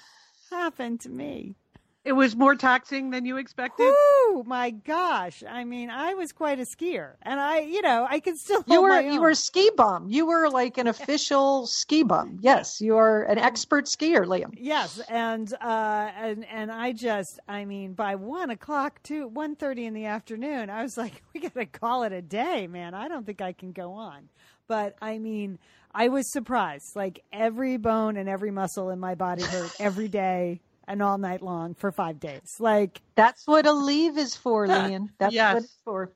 Speaker 1: happened to me?
Speaker 2: It was more taxing than you expected.
Speaker 1: Oh my gosh! I mean, I was quite a skier, and I, you know, I could still.
Speaker 3: You were
Speaker 1: my
Speaker 3: you
Speaker 1: own.
Speaker 3: were a ski bum. You were like an official ski bum. Yes, you are an expert skier, Lian.
Speaker 1: Yes, and uh, and and I just, I mean, by one o'clock to one thirty in the afternoon, I was like, we got to call it a day, man. I don't think I can go on. But I mean, I was surprised. Like every bone and every muscle in my body hurt every day and all night long for five days. Like
Speaker 3: That's what a leave is for, Lian. That's
Speaker 2: Yes.
Speaker 3: what it's for.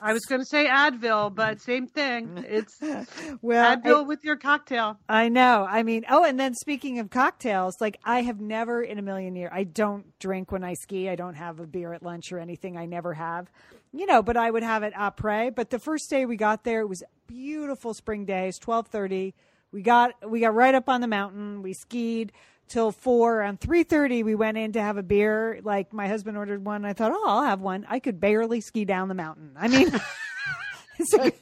Speaker 2: I was going to say Advil, but same thing. It's
Speaker 1: well, I-
Speaker 2: Advil with your cocktail.
Speaker 1: I know. I mean, oh, and then speaking of cocktails, like I have never in a million years, I don't drink when I ski. I don't have a beer at lunch or anything. I never have, you know, but I would have it après. But the first day we got there, it was beautiful spring day. It's 1230. We got, we got right up on the mountain. We skied till four. On 330, we went in to have a beer. Like my husband ordered one. I thought, oh, I'll have one. I could barely ski down the mountain. I mean, it's a, good-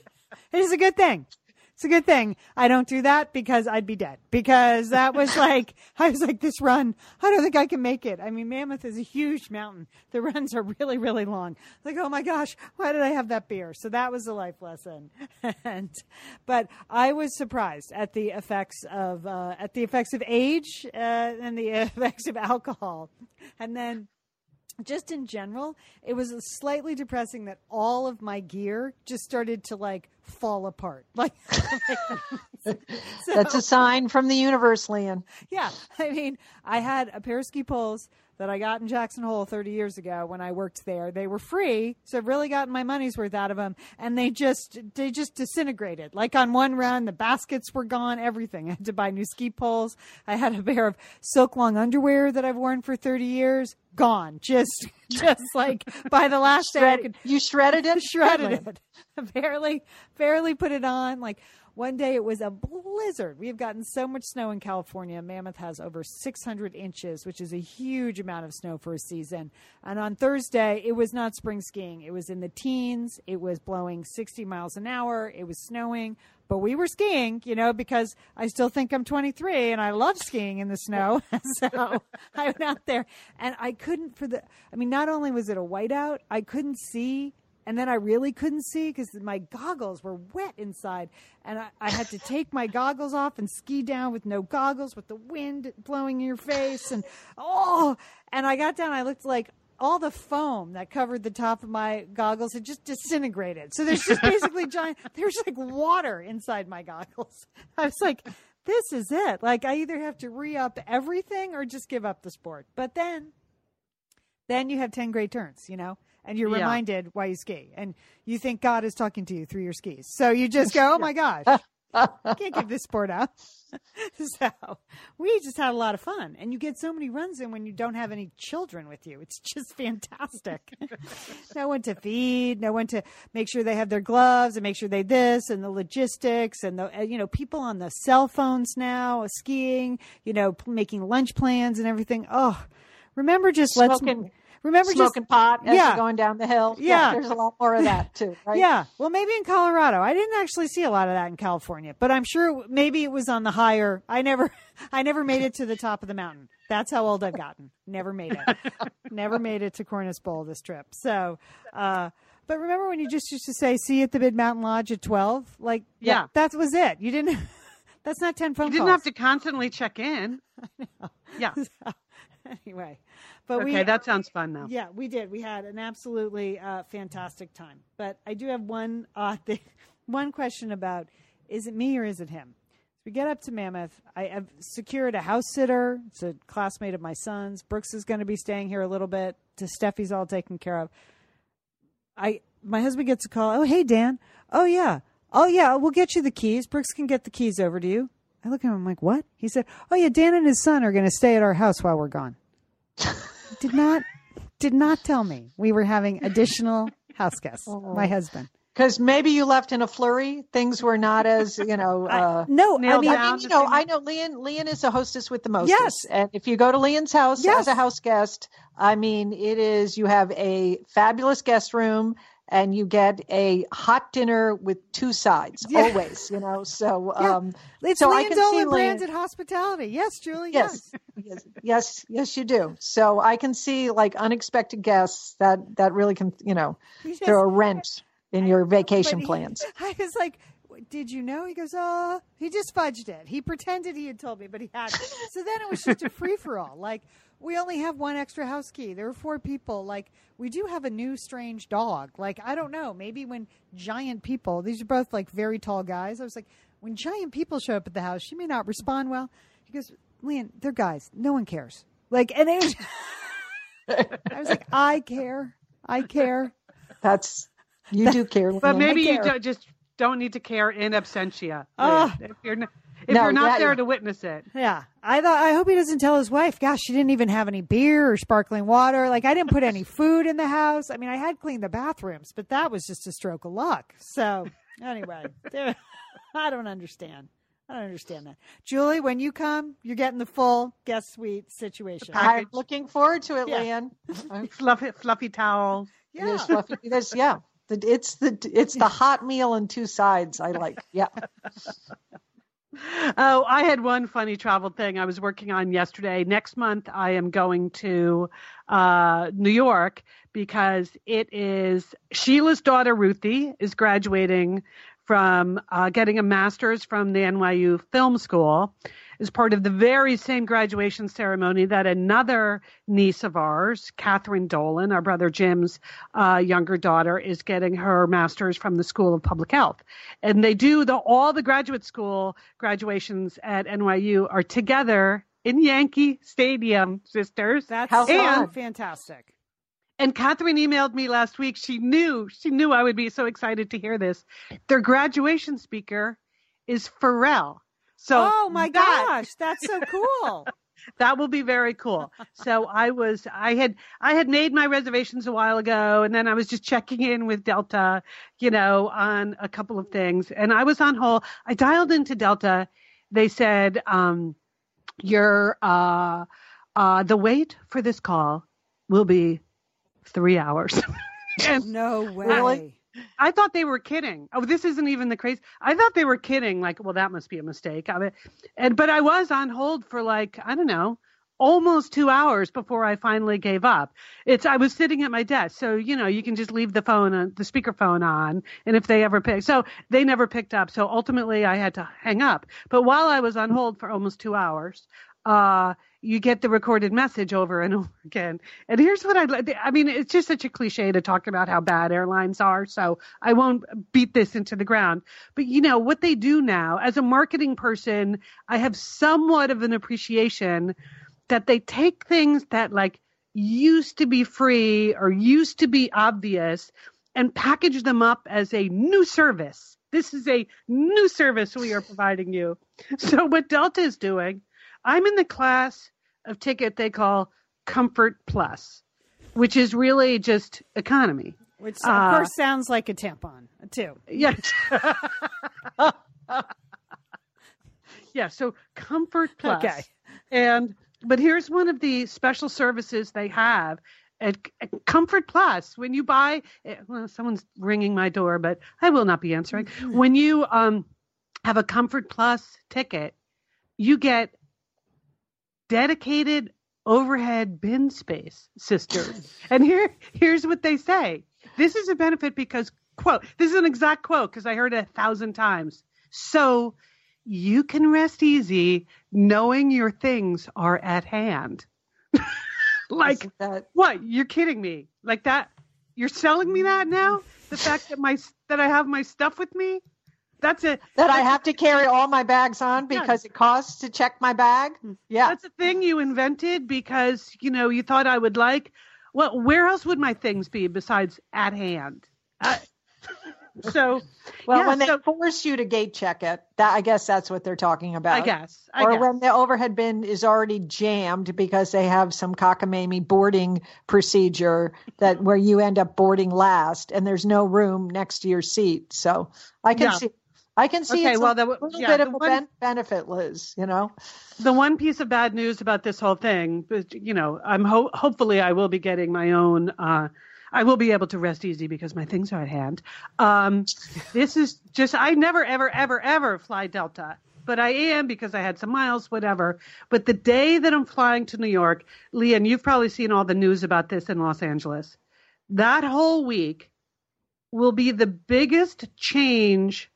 Speaker 1: it is a good thing. It's a good thing I don't do that because I'd be dead. Because that was like, I was like, this run, I don't think I can make it. I mean, Mammoth is a huge mountain. The runs are really, really long. Like, oh my gosh, why did I have that beer? So that was a life lesson. and, but I was surprised at the effects of, uh, at the effects of age, uh, and the effects of alcohol. And then, just in general, it was slightly depressing that all of my gear just started to like fall apart. Like, so,
Speaker 3: That's a sign from the universe, Lian.
Speaker 1: yeah. I mean, I had a pair of ski poles that I got in Jackson Hole 30 years ago when I worked there. They were free, so I've really gotten my money's worth out of them. And they just they just disintegrated. Like on one run, the baskets were gone, everything. I had to buy new ski poles. I had a pair of silk long underwear that I've worn for 30 years, gone. Just, just like by the last day, I could
Speaker 3: you shredded it.
Speaker 1: shredded it. barely, barely put it on. Like one day it was a blizzard. We have gotten so much snow in California. Mammoth has over 600 inches, which is a huge amount of snow for a season. And on Thursday, it was not spring skiing. It was in the teens. It was blowing 60 miles an hour. It was snowing. But we were skiing, you know, because I still think I'm 23 and I love skiing in the snow. so I went out there and I couldn't for the, I mean, not only was it a whiteout, I couldn't see and then I really couldn't see because my goggles were wet inside, and I, I had to take my goggles off and ski down with no goggles, with the wind blowing in your face, and oh, and I got down. I looked like all the foam that covered the top of my goggles had just disintegrated. So there's just basically giant. There's like water inside my goggles. I was like, this is it. Like I either have to re up everything or just give up the sport. But then, then you have ten great turns. You know and you're
Speaker 2: Yeah.
Speaker 1: reminded why you ski and you think God is talking to you through your skis. So you just go, oh my gosh, I can't give this sport up. so we just had a lot of fun and you get so many runs in when you don't have any children with you. It's just fantastic. no one to feed, no one to make sure they have their gloves and make sure they this and the logistics and the, you know, people on the cell phones now skiing, you know, p- making lunch plans and everything. Oh, remember just let's
Speaker 3: Smoking-
Speaker 1: remember just
Speaker 3: Smoking pot as
Speaker 1: Yeah.
Speaker 3: you're going down the hill.
Speaker 1: Yeah.
Speaker 3: there's a lot more of that too, right?
Speaker 1: Yeah. Well, maybe in Colorado. I didn't actually see a lot of that in California, but I'm sure maybe it was on the higher. I never, I never made it to the top of the mountain. That's how old I've gotten. Never made it. never made it to Cornice Bowl this trip. So, uh, but remember when you just used to say, see you at the Mid Mountain Lodge at 12? Like,
Speaker 2: Yeah.
Speaker 1: that was it. You didn't, that's not 10 phone
Speaker 2: You didn't
Speaker 1: calls.
Speaker 2: have to constantly check in. Yeah.
Speaker 1: anyway, but
Speaker 2: Okay,
Speaker 1: we,
Speaker 2: that sounds fun now.
Speaker 1: Yeah, we did. We had an absolutely uh, fantastic time. But I do have one uh, thing, one question about: is it me or is it him? We get up to Mammoth. I have secured a house sitter. It's a classmate of my son's. Brooks is going to be staying here a little bit. To Steffi's all taken care of. I my husband gets a call. Oh, hey Dan. Oh yeah. Oh yeah. We'll get you the keys. Brooks can get the keys over to you. I look at him. I'm like, what? He said, Oh yeah. Dan and his son are going to stay at our house while we're gone. did not did not tell me we were having additional house guests. My husband.
Speaker 3: Because maybe you left in a flurry. Things were not as you know. Uh,
Speaker 1: No, I mean.
Speaker 3: I
Speaker 2: down
Speaker 3: mean, you know. I know Lian. Lian is a hostess with the most.
Speaker 1: Yes.
Speaker 3: and if you go to Lian's house
Speaker 1: Yes.
Speaker 3: as a house guest, I mean, it is you have a fabulous guest room, and you get a hot dinner with two sides
Speaker 1: Yeah.
Speaker 3: always. You know, so
Speaker 1: Yeah.
Speaker 3: um,
Speaker 1: it's
Speaker 3: so I
Speaker 1: Lian
Speaker 3: can see
Speaker 1: Dolan
Speaker 3: Lian-
Speaker 1: branded hospitality. Yes, Julie.
Speaker 3: yes, yes, yes, yes, you do. So I can see like unexpected guests that that really can you know throw a wrench in your vacation
Speaker 1: he-
Speaker 3: plans.
Speaker 1: I was like, did you know? He goes, oh, he just fudged it. He pretended he had told me, but he hadn't. so then it was just a free for all. Like, we only have one extra house key. There are four people. Like, we do have a new strange dog. Like, I don't know. Maybe when giant people, these are both like very tall guys. I was like, when giant people show up at the house, she may not respond well. He goes, Lian, they're guys. No one cares. Like, and it was, I was like, I care. I care.
Speaker 3: That's you do care,
Speaker 2: But
Speaker 3: Lian.
Speaker 2: maybe you don't, just don't need to care in absentia.
Speaker 1: Ah.
Speaker 2: if you're n- if
Speaker 3: No,
Speaker 2: you're not
Speaker 3: that-
Speaker 2: there to witness it.
Speaker 1: Yeah, I thought. I hope he doesn't tell his wife. Gosh, she didn't even have any beer or sparkling water. Like I didn't put any food in the house. I mean, I had cleaned the bathrooms, but that was just a stroke of luck. So anyway, there- I don't understand. I don't understand that. Julie, when you come, you're getting the full guest suite situation.
Speaker 3: I'm looking forward to it,
Speaker 1: Yeah.
Speaker 3: Lian. I'm-
Speaker 2: Fluffy, fluffy towels.
Speaker 1: Yeah.
Speaker 3: There's fluffy. There's yeah. It's the it's the hot meal and two sides. I like. Yeah.
Speaker 2: Oh, I had one funny travel thing I was working on yesterday. Next month, I am going to uh, New York because it is Sheila's daughter, Ruthie, is graduating from uh, getting a master's from the NYU Film School as part of the very same graduation ceremony that another niece of ours, Catherine Dolan, our brother Jim's uh, younger daughter, is getting her master's from the School of Public Health. And they do the all the graduate school graduations at NYU are together in Yankee Stadium, sisters.
Speaker 1: That's
Speaker 3: How
Speaker 1: fantastic.
Speaker 2: And Catherine emailed me last week. She knew she knew I would be so excited to hear this. Their graduation speaker is Pharrell. So
Speaker 1: oh my
Speaker 2: that-
Speaker 1: gosh, that's so cool.
Speaker 2: that will be very cool. So I was, I had, I had made my reservations a while ago, and then I was just checking in with Delta, you know, on a couple of things, and I was on hold. I dialed into Delta. They said, um, your, uh, uh, the wait for this call will be three hours. and
Speaker 1: No way.
Speaker 3: Really?
Speaker 2: I thought they were kidding. Oh, this isn't even the crazy. I thought they were kidding. Like, well, that must be a mistake. I mean, and but I was on hold for like I don't know, almost two hours before I finally gave up. It's I was sitting at my desk, so you know you can just leave the phone, on, the speakerphone on, and if they ever pick, so they never picked up. So ultimately, I had to hang up. But while I was on hold for almost two hours, uh, you get the recorded message over and over again. And here's what I'd like. I mean, it's just such a cliche to talk about how bad airlines are. So I won't beat this into the ground. But you know, what they do now as a marketing person, I have somewhat of an appreciation that they take things that like used to be free or used to be obvious and package them up as a new service. This is a new service we are providing you. So what Delta is doing, I'm in the class of ticket they call Comfort Plus, which is really just economy.
Speaker 1: Which of
Speaker 2: Uh,
Speaker 1: course sounds like a tampon too.
Speaker 2: Yes. yeah, so Comfort Plus.
Speaker 1: Okay.
Speaker 2: And but here's one of the special services they have at, at Comfort Plus. When you buy, eh, well, someone's ringing my door, but I will not be answering. When you um have a Comfort Plus ticket, you get dedicated overhead bin space, sisters. and here here's what they say. This is a benefit because quote, this is an exact quote because I heard it a thousand times. So you can rest easy knowing your things are at hand. like
Speaker 3: that
Speaker 2: what? You're kidding me? Like that? You're selling me that now? The fact that my that I have my stuff with me? That's it.
Speaker 3: that I have to carry all my bags on
Speaker 2: Yes.
Speaker 3: because it costs to check my bag? Yeah.
Speaker 2: That's a thing you invented because you know you thought I would like. Well, where else would my things be besides at hand? Uh, so,
Speaker 3: Well,
Speaker 2: yeah,
Speaker 3: when they
Speaker 2: so-
Speaker 3: force you to gate check it, that I guess that's what they're talking about.
Speaker 2: I guess. I
Speaker 3: or
Speaker 2: guess.
Speaker 3: when the overhead bin is already jammed because they have some cockamamie boarding procedure that where you end up boarding last and there's no room next to your seat. So I can
Speaker 2: Yeah.
Speaker 3: see I can see
Speaker 2: Okay,
Speaker 3: it's
Speaker 2: well,
Speaker 3: a
Speaker 2: the-
Speaker 3: little
Speaker 2: yeah,
Speaker 3: bit of a
Speaker 2: one-
Speaker 3: ben- benefit, Liz, you know.
Speaker 2: the one piece of bad news about this whole thing, but, you know, I'm ho- hopefully I will be getting my own. Uh, I will be able to rest easy because my things are at hand. Um, this is just I never ever ever ever fly Delta, but I am because I had some miles, whatever. But the day that I'm flying to New York, Lian, you've probably seen all the news about this in Los Angeles. That whole week will be the biggest change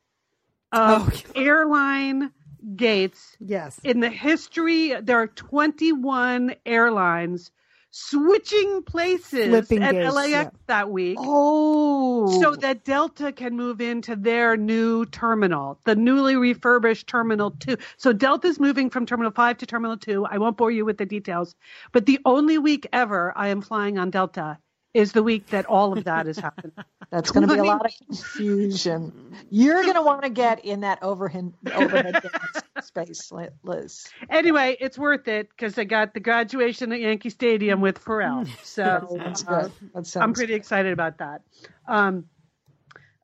Speaker 2: of
Speaker 1: Oh.
Speaker 2: airline gates
Speaker 1: Yes.
Speaker 2: in the history there are 21 airlines switching places
Speaker 1: Flipping
Speaker 2: at
Speaker 1: gates,
Speaker 2: LAX
Speaker 1: yeah.
Speaker 2: that week
Speaker 3: Oh,
Speaker 2: so that Delta can move into their new terminal, the newly refurbished Terminal 2. So Delta's moving from Terminal 5 to Terminal 2. I won't bore you with the details, but the only week ever I am flying on Delta is the week that all of that is happening.
Speaker 3: that's going to be a lot of confusion. You're going to want to get in that overhead overhead space, Liz.
Speaker 2: anyway, it's worth it because I got the graduation at Yankee Stadium with Pharrell. So
Speaker 3: That's
Speaker 2: uh,
Speaker 3: good. That sounds
Speaker 2: I'm pretty excited about that. Um,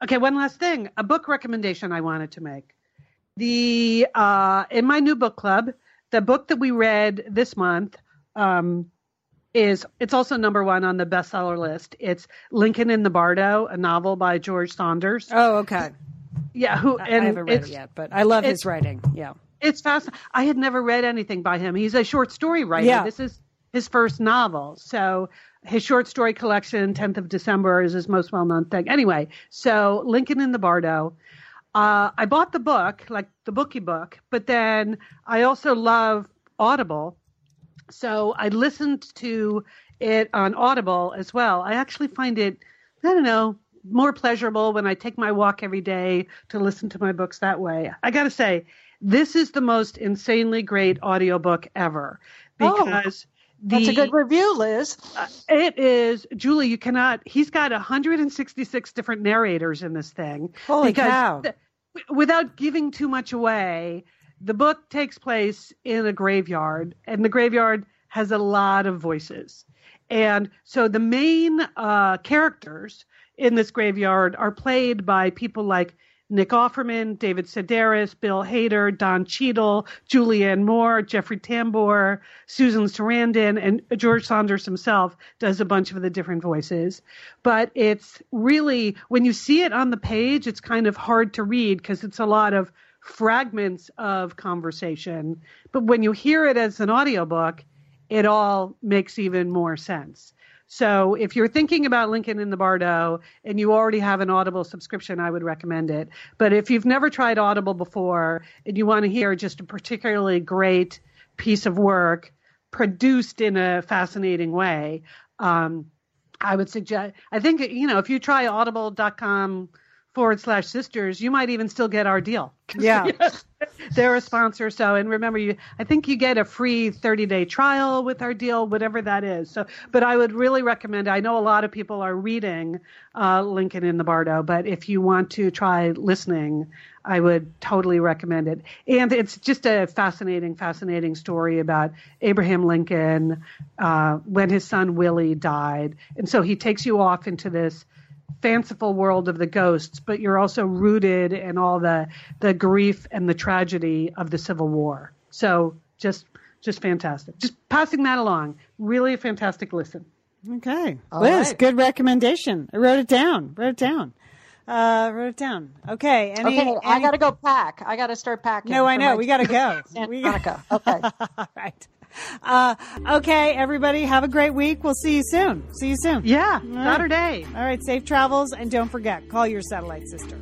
Speaker 2: okay, one last thing, a book recommendation I wanted to make. The uh, in my new book club, the book that we read this month um, is it's also number one on the bestseller list. It's Lincoln in the Bardo, a novel by George Saunders.
Speaker 1: Oh, okay.
Speaker 2: yeah, who
Speaker 1: I-
Speaker 2: and
Speaker 1: I haven't read it yet, but I love his writing. Yeah.
Speaker 2: it's fascinating. I had never read anything by him. He's a short story writer.
Speaker 1: Yeah.
Speaker 2: This is his first novel. So his short story collection, 10th of December, is his most well known thing. Anyway, so Lincoln in the Bardo. Uh, I bought the book, like the bookie book, but then I also love Audible. So I listened to it on Audible as well. I actually find it, I don't know, more pleasurable when I take my walk every day to listen to my books that way. I got to say, this is the most insanely great audiobook ever
Speaker 3: Oh,
Speaker 2: because
Speaker 3: That's a good review, Liz.
Speaker 2: Uh, it is Julie. You cannot. He's got 166 different narrators in this thing.
Speaker 1: Holy cow.
Speaker 2: th- without giving too much away, the book takes place in a graveyard, and the graveyard has a lot of voices. And so the main uh, characters in this graveyard are played by people like Nick Offerman, David Sedaris, Bill Hader, Don Cheadle, Julianne Moore, Jeffrey Tambor, Susan Sarandon, and George Saunders himself does a bunch of the different voices. But it's really, when you see it on the page, it's kind of hard to read because it's a lot of fragments of conversation. But when you hear it as an audiobook, it all makes even more sense. So if you're thinking about Lincoln in the Bardo and you already have an Audible subscription, I would recommend it. But if you've never tried Audible before and you want to hear just a particularly great piece of work produced in a fascinating way, um, I would suggest, I think, you know, if you try audible.com forward slash sisters, you might even still get our deal.
Speaker 1: Yeah.
Speaker 2: They're a sponsor. So, and remember, you, I think you get a free 30 day trial with our deal, whatever that is. So, but I would really recommend, I know a lot of people are reading uh, Lincoln in the Bardo, but if you want to try listening, I would totally recommend it. And it's just a fascinating, fascinating story about Abraham Lincoln uh, when his son Willie died. And so he takes you off into this fanciful world of the ghosts, but you're also rooted in all the the grief and the tragedy of the Civil War. So just just fantastic. Just passing that along. Really a fantastic listen.
Speaker 1: Okay.
Speaker 3: All
Speaker 1: Liz,
Speaker 3: right.
Speaker 1: good recommendation. I wrote it down. Wrote it down. Uh, wrote it down. Okay. Any,
Speaker 3: Okay, I got to go pack. I got to start packing.
Speaker 1: No, I know. We got to go.
Speaker 3: Santa
Speaker 1: We got
Speaker 3: to go. Okay.
Speaker 1: All right. Uh, okay, everybody, have a great week. We'll see you soon. See you soon.
Speaker 2: Yeah,
Speaker 1: right.
Speaker 2: Saturday.
Speaker 1: All right, safe travels, and don't forget, call your satellite sister.